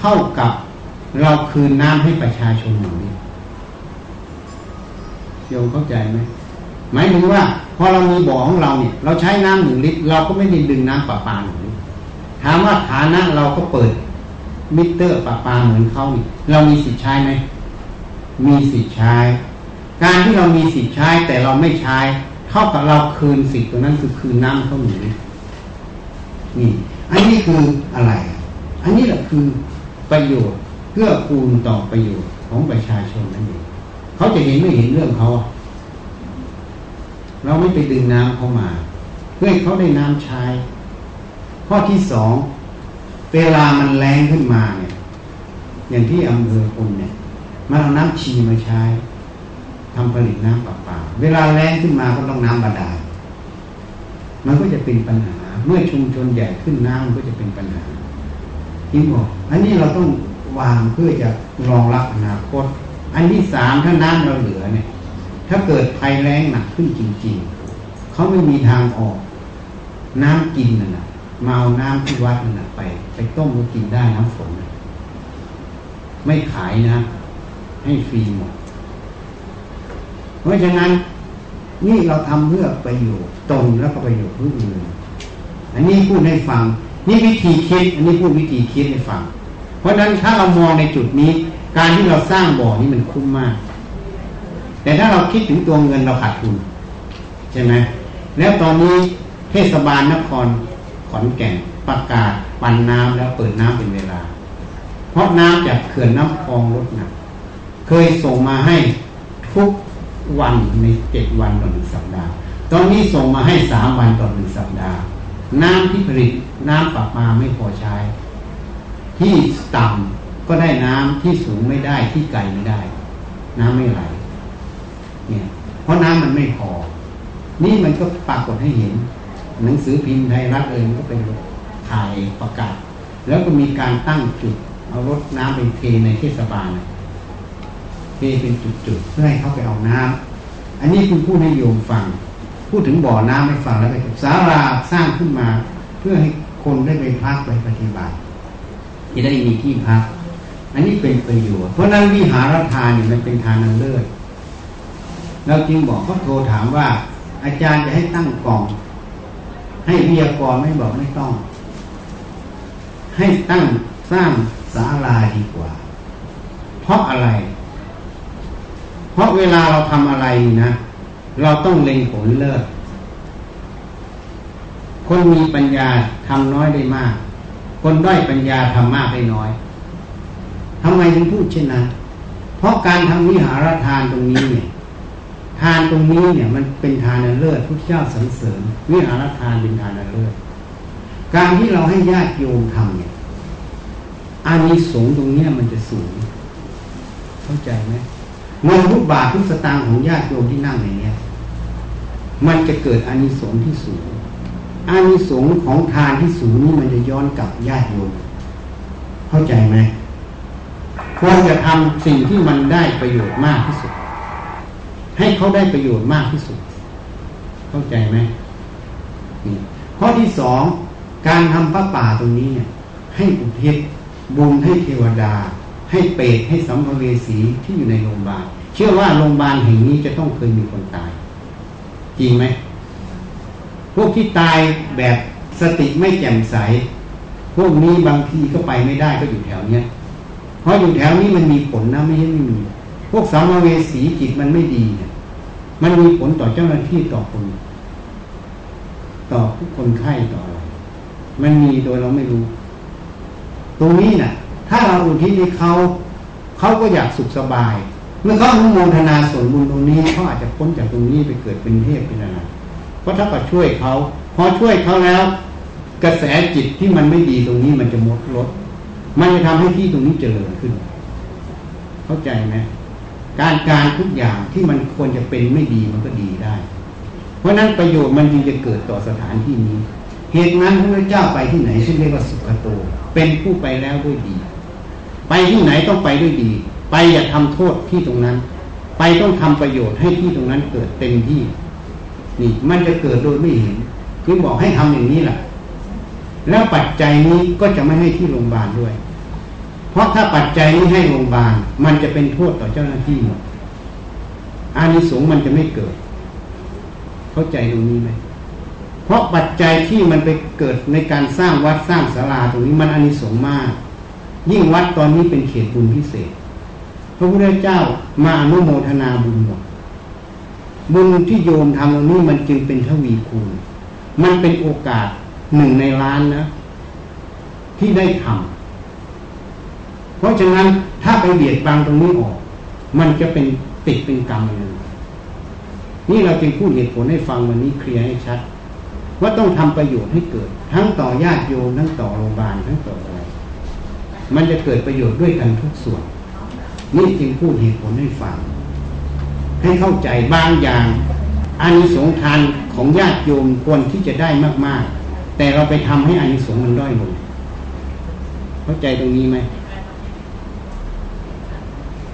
เท่ากับเราคืนน้ำให้ประชาชนหนึ่งลิตรโยมเข้าใจไหมหมายถึงว่าพอเรามีบ่อของเราเนี่ย เราใช้น้ำหนึ่งลิตร เราก็ไม่ได้ดึงน้ำประปาหนึ่งลิตรถามว่าฐานะเราก็เปิดมิเตอร์ประปาเหมือนเขานี่เรามีสิทธิ์ใช้ไหมมีสิทธิ์ใช้ การที่เรามีสิทธิ์ใช้แต่เราไม่ใช้ เท่ากับเราคืนสิทธิ์ตัวนั้นคือคืนน้ำเขาหนึ่งนี่ อันนี้คืออะไร อันนี้แหละคือ ประโยชน์เพื่อคูณต่อประโยชน์ของประชาชนนั่นเองเขาจะเห็นไม่เห็นเรื่องเขา เราไม่ไปดึงน้ำเข้ามา เพื่อให้เขาได้น้ำใช้ ข้อที่สองเวลามันแรงขึ้นมาเนี่ย อย่างที่อำเภอคุณเนี่ยมันเอาน้ำชีมาใช้ทำผลิตน้ำประปา เวลาแรงขึ้นมาก็ต้องน้ำบาดาลมันก็จะเป็นปัญหา เมื่อชุมชนใหญ่ขึ้นน้ำมันก็จะเป็นปัญหา ที่บอก อันนี้เราต้องวางเพื่อจะรองรับอนาคต อันที่สามถ้าน้ำเราเหลือเนี่ย ถ้าเกิดภัยแรงหนักขึ้นจริง ๆ เขาไม่มีทางออก น้ำกินน่ะนะมาเอาน้ำที่วัดนั่นนะไปไปต้มก็กินได้น้ำฝนนะไม่ขายนะ ให้ฟรีหมด เพราะฉะนั้นนี่เราทำเพื่อประโยชน์ตนแล้วก็ประโยชน์ผู้อื่นอันนี้พูดให้ฟัง นี่วิธีคิดอันนี้พูดวิธีคิดให้ฟัง เพราะฉะนั้นถ้าเรามองในจุดนี้ การที่เราสร้างบ่อนี่มันคุ้มมาก แต่ถ้าเราคิดถึงตัวเงินเราขาดทุนใช่ไหมแล้วตอนนี้เทศบาลนครขอนแก่นประกาศปันน้ำแล้วเปิดน้ำเป็นเวลา เพราะน้ำจากเขื่อนน้ำคลองลดหนักเคยส่งมาให้ทุกวันในเจ็ดวันต่อหนึ่งสัปดาห์ ตอนนี้ส่งมาให้สามวันต่อหนึ่งสัปดาห์ น้ำที่ผลิตน้ำปรับมาไม่พอใช้ ที่ต่ำก็ได้น้ำที่สูงไม่ได้ที่ไกลไม่ได้ น้ำไม่ไหลเนี่ยเพราะน้ำมันไม่พอ นี่มันก็ปรากฏให้เห็น หนังสือพิมพ์ไทยรัฐเองก็เป็นถ่ายประกาศ แล้วก็มีการตั้งจุด เอารถน้ำไปเทในเทศบาลเทเป็นจุดๆเพื่อให้เขาไปเอาน้ำอันนี้คุณพูดให้โยมฟัง พูดถึงบ่อน้ำให้ฟังแล้วไปสาราสร้างขึ้นมา เพื่อให้คนได้ไปพักไปปฏิบัติจะได้มีที่พัก อันนี้เป็นประโยชน์เพราะนั้นวิหารทานเนี่ยมันเป็นทานอันเลิศเราจึงบอกเขาโทรถามว่า อาจารย์จะให้ตั้งกล่อง ให้วิทยากรไม่บอกไม่ต้อง ให้ตั้งสร้างศาลาดีกว่า เพราะอะไร เพราะเวลาเราทำอะไรนะ เราต้องเล็งผลเลิศคนมีปัญญาทำน้อยได้มาก คนด้อยปัญญาทำมากได้น้อยทำไมถึงพูดเช่นนั้น เพราะการทำวิหารทานตรงนี้เนี่ย ทานตรงนี้เนี่ย มันเป็นทานอันเลิศพุทธเจ้าสรรเสริญ วิหารทานเป็นทานอันเลิศการที่เราให้ญาติโยมทำเนี่ยอานิสงส์ตรงเนี้ยมันจะสูง เข้าใจไหมเงินทุกบาททุกสตางค์ของญาติโยมที่นั่งในเนี้ย มันจะเกิดอานิสงส์ที่สูงอานิสงส์ของทานที่สูงนี่มันจะย้อนกลับญาติโยมเข้าใจไหมควรจะทำสิ่งที่มันได้ประโยชน์มากที่สุด ให้เขาได้ประโยชน์มากที่สุด เข้าใจไหมข้อที่สองการทำพระป่าตรงนี้เนี่ย ให้อุทิศบุญให้เทวดา ให้เปรตให้สัมภเวสีที่อยู่ในโรงพยาบาลเชื่อว่าโรงพยาบาลแห่งนี้จะต้องเคยมีคนตาย จริงไหม พวกที่ตายแบบสติไม่แจ่มใส พวกนี้บางทีก็ไปไม่ได้ก็อยู่แถวเนี้ยเพราะอยู่แถวนี้มันมีผลนะไม่ใช่ไม่มี พวกสัมเวสีจิตมันไม่ดีเนี่ยมันมีผลต่อเจ้าหน้าที่ต่อคน ต่อผู้คนไข้ต่ออะไรมันมีโดยเราไม่รู้ ตรงนี้นะ่ะ ถ้าเราอุทิศให้เขา เขาก็อยากสุขสบาย เมื่อเขาอนุโมทนาส่วนบุญตรงนี้เขาอาจจะพ้นจากตรงนี้ไปเกิดเป็นเทพเป็นอะไรเพราะถ้าก็ช่วยเขาพอช่วยเขาแล้ว กระแสจิตที่มันไม่ดีตรงนี้มันจะหมดลด มันจะทำให้ที่ตรงนี้เจริญขึ้น เข้าใจไหมการการทุกอย่างที่มันควรจะเป็นไม่ดีมันก็ดีได้ เพราะนั้นประโยชน์มันจึงจะเกิดต่อสถานที่นี้ เหตุนั้นพระเจ้าไปที่ไหนซึ่งเรียกว่าสุขโต เป็นผู้ไปแล้วด้วยดี ไปที่ไหนต้องไปด้วยดี ไปอย่าทำโทษที่ตรงนั้น ไปต้องทำประโยชน์ให้ที่ตรงนั้นเกิดเต็มที่นี่มันจะเกิดโดยไม่เห็นคือบอกให้ทำอย่างนี้แหละแล้วปัจจัยนี้ก็จะไม่ให้ที่โรงพยาบาลด้วย เพราะถ้าปัจจัยนี้ให้โรงพยาบาล มันจะเป็นโทษต่อเจ้าหน้าที่หมดอานิสงส์มันจะไม่เกิด เข้าใจตรงนี้ไหมเพราะปัจจัยที่มันไปเกิดในการสร้างวัดสร้างศาลาตรงนี้มันอานิสงส์มาก ยิ่งวัดตอนนี้เป็นเขตบุญพิเศษ พระพุทธเจ้ามาอนุโมทนาบุญหมดบุญที่โยมทำตรงนี้มันจึงเป็นทวีคูณ มันเป็นโอกาสหนึ่งในล้านนะ ที่ได้ทำเพราะฉะนั้นถ้าไปเบียดบังตรงนี้ออก มันจะเป็นติดเป็นกรรมเลยนี่เราจึงพูดเหตุผลให้ฟังวันนี้เคลียร์ให้ชัด ว่าต้องทำประโยชน์ให้เกิด ทั้งต่อญาติโยมทั้งต่อโรงพยาบาลทั้งต่อ มันจะเกิดประโยชน์ด้วยกันทุกส่วน นี่จึงพูดเหตุผลให้ฟัง ให้เข้าใจบางอย่างอานิสงส์ทานของญาติโยมควรที่จะได้มาก ๆ แต่เราไปทำให้อานิสงส์มันด้อยลงเข้าใจตรงนี้ไหม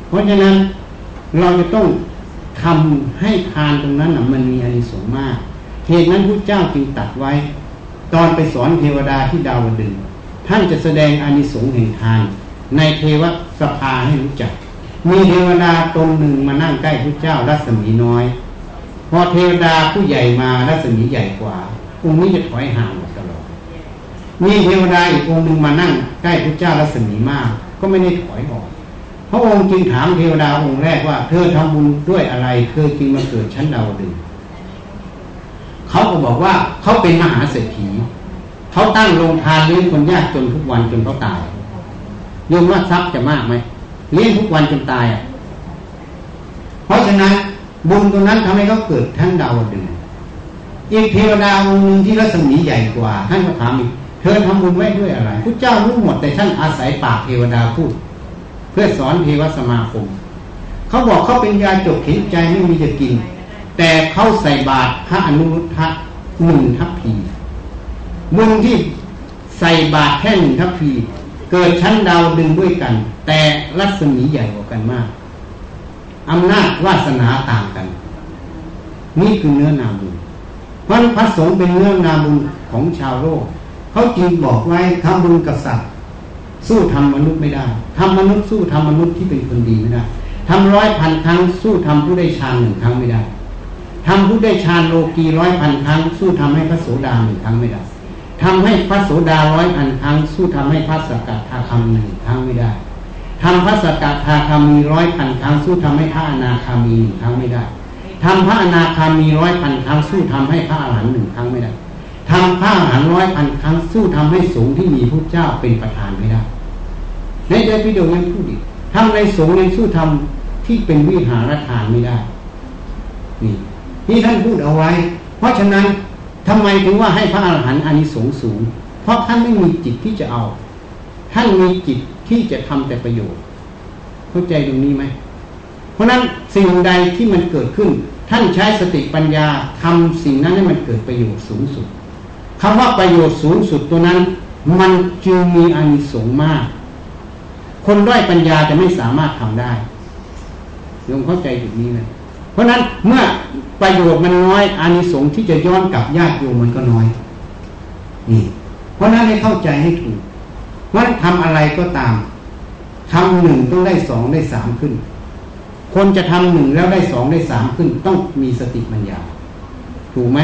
เพราะฉะนั้นเราจะต้องทำให้ทานตรงนั้นนะมันมีอานิสงส์มากเหตุนั้นพระเจ้าจึงตัดไว้ ตอนไปสอนเทวดาที่ดาวดึงส ท่านจะแสดงอานิสงส์แห่งทาน ในเทวสภาให้รู้จัก มีเทวดาตนหนึ่งมานั่งใกล้พระเจ้ารัศมีน้อย พอเทวดาผู้ใหญ่มารัศมีใหญ่กว่า องค์นี้จะถอยห่างออกตลอด มีเทวดาอีกองค์หนึ่งมานั่งใกล้พระเจ้ารัศมีมาก ก็ไม่ได้ถอยออกพระองค์จึงถามเทวดาองค์แรกว่า เธอทำบุญด้วยอะไรเธอจึงมาเกิดชั้นดาวดึงเขาก็บอกว่าเขาเป็นมหาเศรษฐี เขาตั้งโรงทานเลี้ยงคนยากจนทุกวันจนเขาตายโยมว่าทรัพย์จะมากไหมเลี้ยงทุกวันจนตายอะเพราะฉะนั้นบุญตรงนั้นทำให้เขาเกิดท่านดาวดึงอีกเทวดาองค์หนึ่งที่รัศมีใหญ่กว่าท่านก็ถามอีกเธอทำบุญไว้ด้วยอะไรพระเจ้ารู้หมดแต่ท่านอาศัยปากเทวดาพูด เพื่อสอนเทวสมาคม เขาบอกเขาเป็นยาจกเข็นใจไม่มีจะกิน แต่เขาใส่บาตรพระอนุรุทธะหนึ่งทัพพี บุญที่ใส่บาตรแค่หนึ่งทัพพี เกิดชั้นดาวดึงด้วยกัน แต่รัศมีใหญ่กว่ากันมากอำนาจวาสนาต่างกัน นี่คือเนื้อนาบุญเพราะพระสงฆ์เป็นเนื้อนาบุญของชาวโลกเขาจึงบอกไว้ทำบุญกับสัตว์สู้ทำมนุษย์ไม่ได้ทำมนุษย์สู้ทำมนุษย์ที่เป็นคนดีไม่ได้ทำร้อยพันครั้งสู้ทำผู้ได้ฌานหนึ่งครั้งไม่ได้ทำผู้ได้ฌานโลกีร้อยพันครั้ง สู้ทำให้พระโสดาหนึ่งครั้งไม่ได้ ทำให้พระโสดาร้อยพันครั้ง สู้ทำให้พระสกทาคามหนึ่งครั้งไม่ได้ทำพระสกทาคามีร้อยพันครั้งสู้ทำให้พระอนาคามีหนึ่งครั้งไม่ได้ทำพระอนาคามีร้อยพันครั้งสู้ทำให้พระอรหันต์หนึ่งครั้งไม่ได้ทำพระอรหันต์ร้อยพันครั้งสู้ทำให้สงฆ์ที่มีพระเจ้าเป็นประธานไม่ได้ในเดพิโดยังพูดอีกทำในสงฆ์ยังสู้ทำที่เป็นวิหารทานไม่ได้นี่ที่ท่านพูดเอาไว้ เพราะฉะนั้น ทำไมถึงว่าให้พระอรหันต์อานิสงส์สูง เพราะท่านไม่มีจิตที่จะเอา ท่านมีจิตที่จะทำแต่ประโยชน์ เข้าใจตรงนี้ไหม เพราะนั้นสิ่งใดที่มันเกิดขึ้น ท่านใช้สติปัญญาทำสิ่งนั้นให้มันเกิดประโยชน์สูงสุดคำว่าประโยชน์สูงสุดตัวนั้น มันจึงมีอานิสงส์มาก คนด้อยปัญญาจะไม่สามารถทำได้ยงเข้าใจจุดนี้นะ เพราะนั้นเมื่อประโยชน์มันน้อยอานิสงส์ที่จะย้อนกลับญาติโยมมันก็น้อยนี่เพราะนั้นให้เข้าใจให้ถูกว่าทำอะไรก็ตามทำหนึ่งต้องได้สองได้สามขึ้น คนจะทำหนึ่งแล้วได้สองได้สามขึ้น ต้องมีสติปัญญา ถูกไหม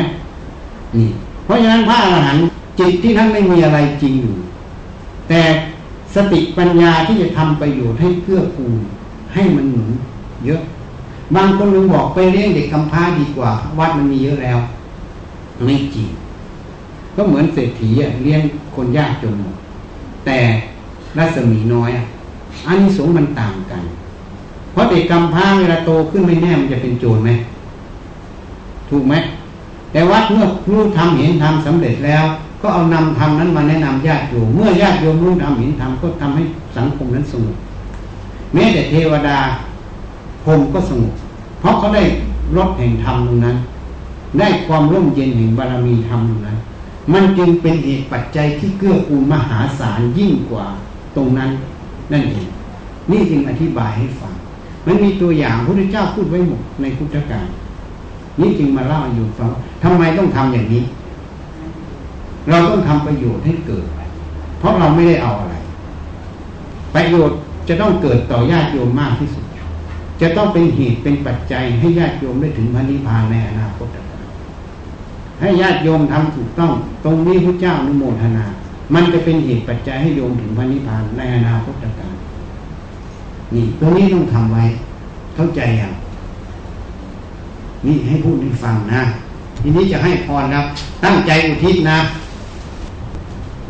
นี่ เพราะฉะนั้นพระอรหันต์จิตที่ท่านไม่มีอะไรจริงอยู่ แต่สติปัญญาที่จะทำประโยชน์ให้เกื้อกูลให้มันหนุนเยอะ บางคนลุงบอกไปเลี้ยงเด็กกำพร้าดีกว่า วัดมันมีเยอะแล้ว ไม่จริง ก็เหมือนเศรษฐีอะเลี้ยงคนยากจนหมดแต่รัศมีน้อยอะอันนี้สงมันต่างกัน เพราะเด็กกำพร้าเวลาโตขึ้นไม่แน่มันจะเป็นโจรไหมถูกไหมแต่วัดเมื่อรู้ทำเห็นทำสำเร็จแล้ว ก็เอานำธรรมนั้นมาแนะนำญาติโยมเมื่อญาติโยมรู้ทำเห็นทำก็ทำให้สังคมนั้นสงบแม้แต่เทวดา พรมก็สงบเพราะเขาได้รสแห่งธรรมตรงนั้น ได้ความร่มเย็นแห่งบารมีธรรมตรงนั้น มันจึงเป็นเหตุปัจจัยที่เกื้อกูลมหาศาลยิ่งกว่าตรงนั้นนั่นเองนี่จึงอธิบายให้ฟัง มันมีตัวอย่างพระพุทธเจ้าพูดไว้หมดในพุทธการนี่จึงมาเล่าให้โยมฟังทำไมต้องทำอย่างนี้ เราต้องทำประโยชน์ให้เกิด เพราะเราไม่ได้เอาอะไร ประโยชน์จะต้องเกิดต่อญาติโยมมากที่สุด จะต้องเป็นเหตุเป็นปัจจัยให้ญาติโยมได้ถึงพระนิพพานในอนาคตให้ญาติโยมทำถูกต้อง ตรงนี้พระเจ้านุโมทนา มันจะเป็นเหตุปัจจัยให้โยมถึงพระนิพพานในอนาคตการนี่ตรงนี้ต้องทำไว้ เข้าใจอย่างนี่ให้พูดให้ฟังนะทีนี้จะให้พรนะตั้งใจอุทิศนะ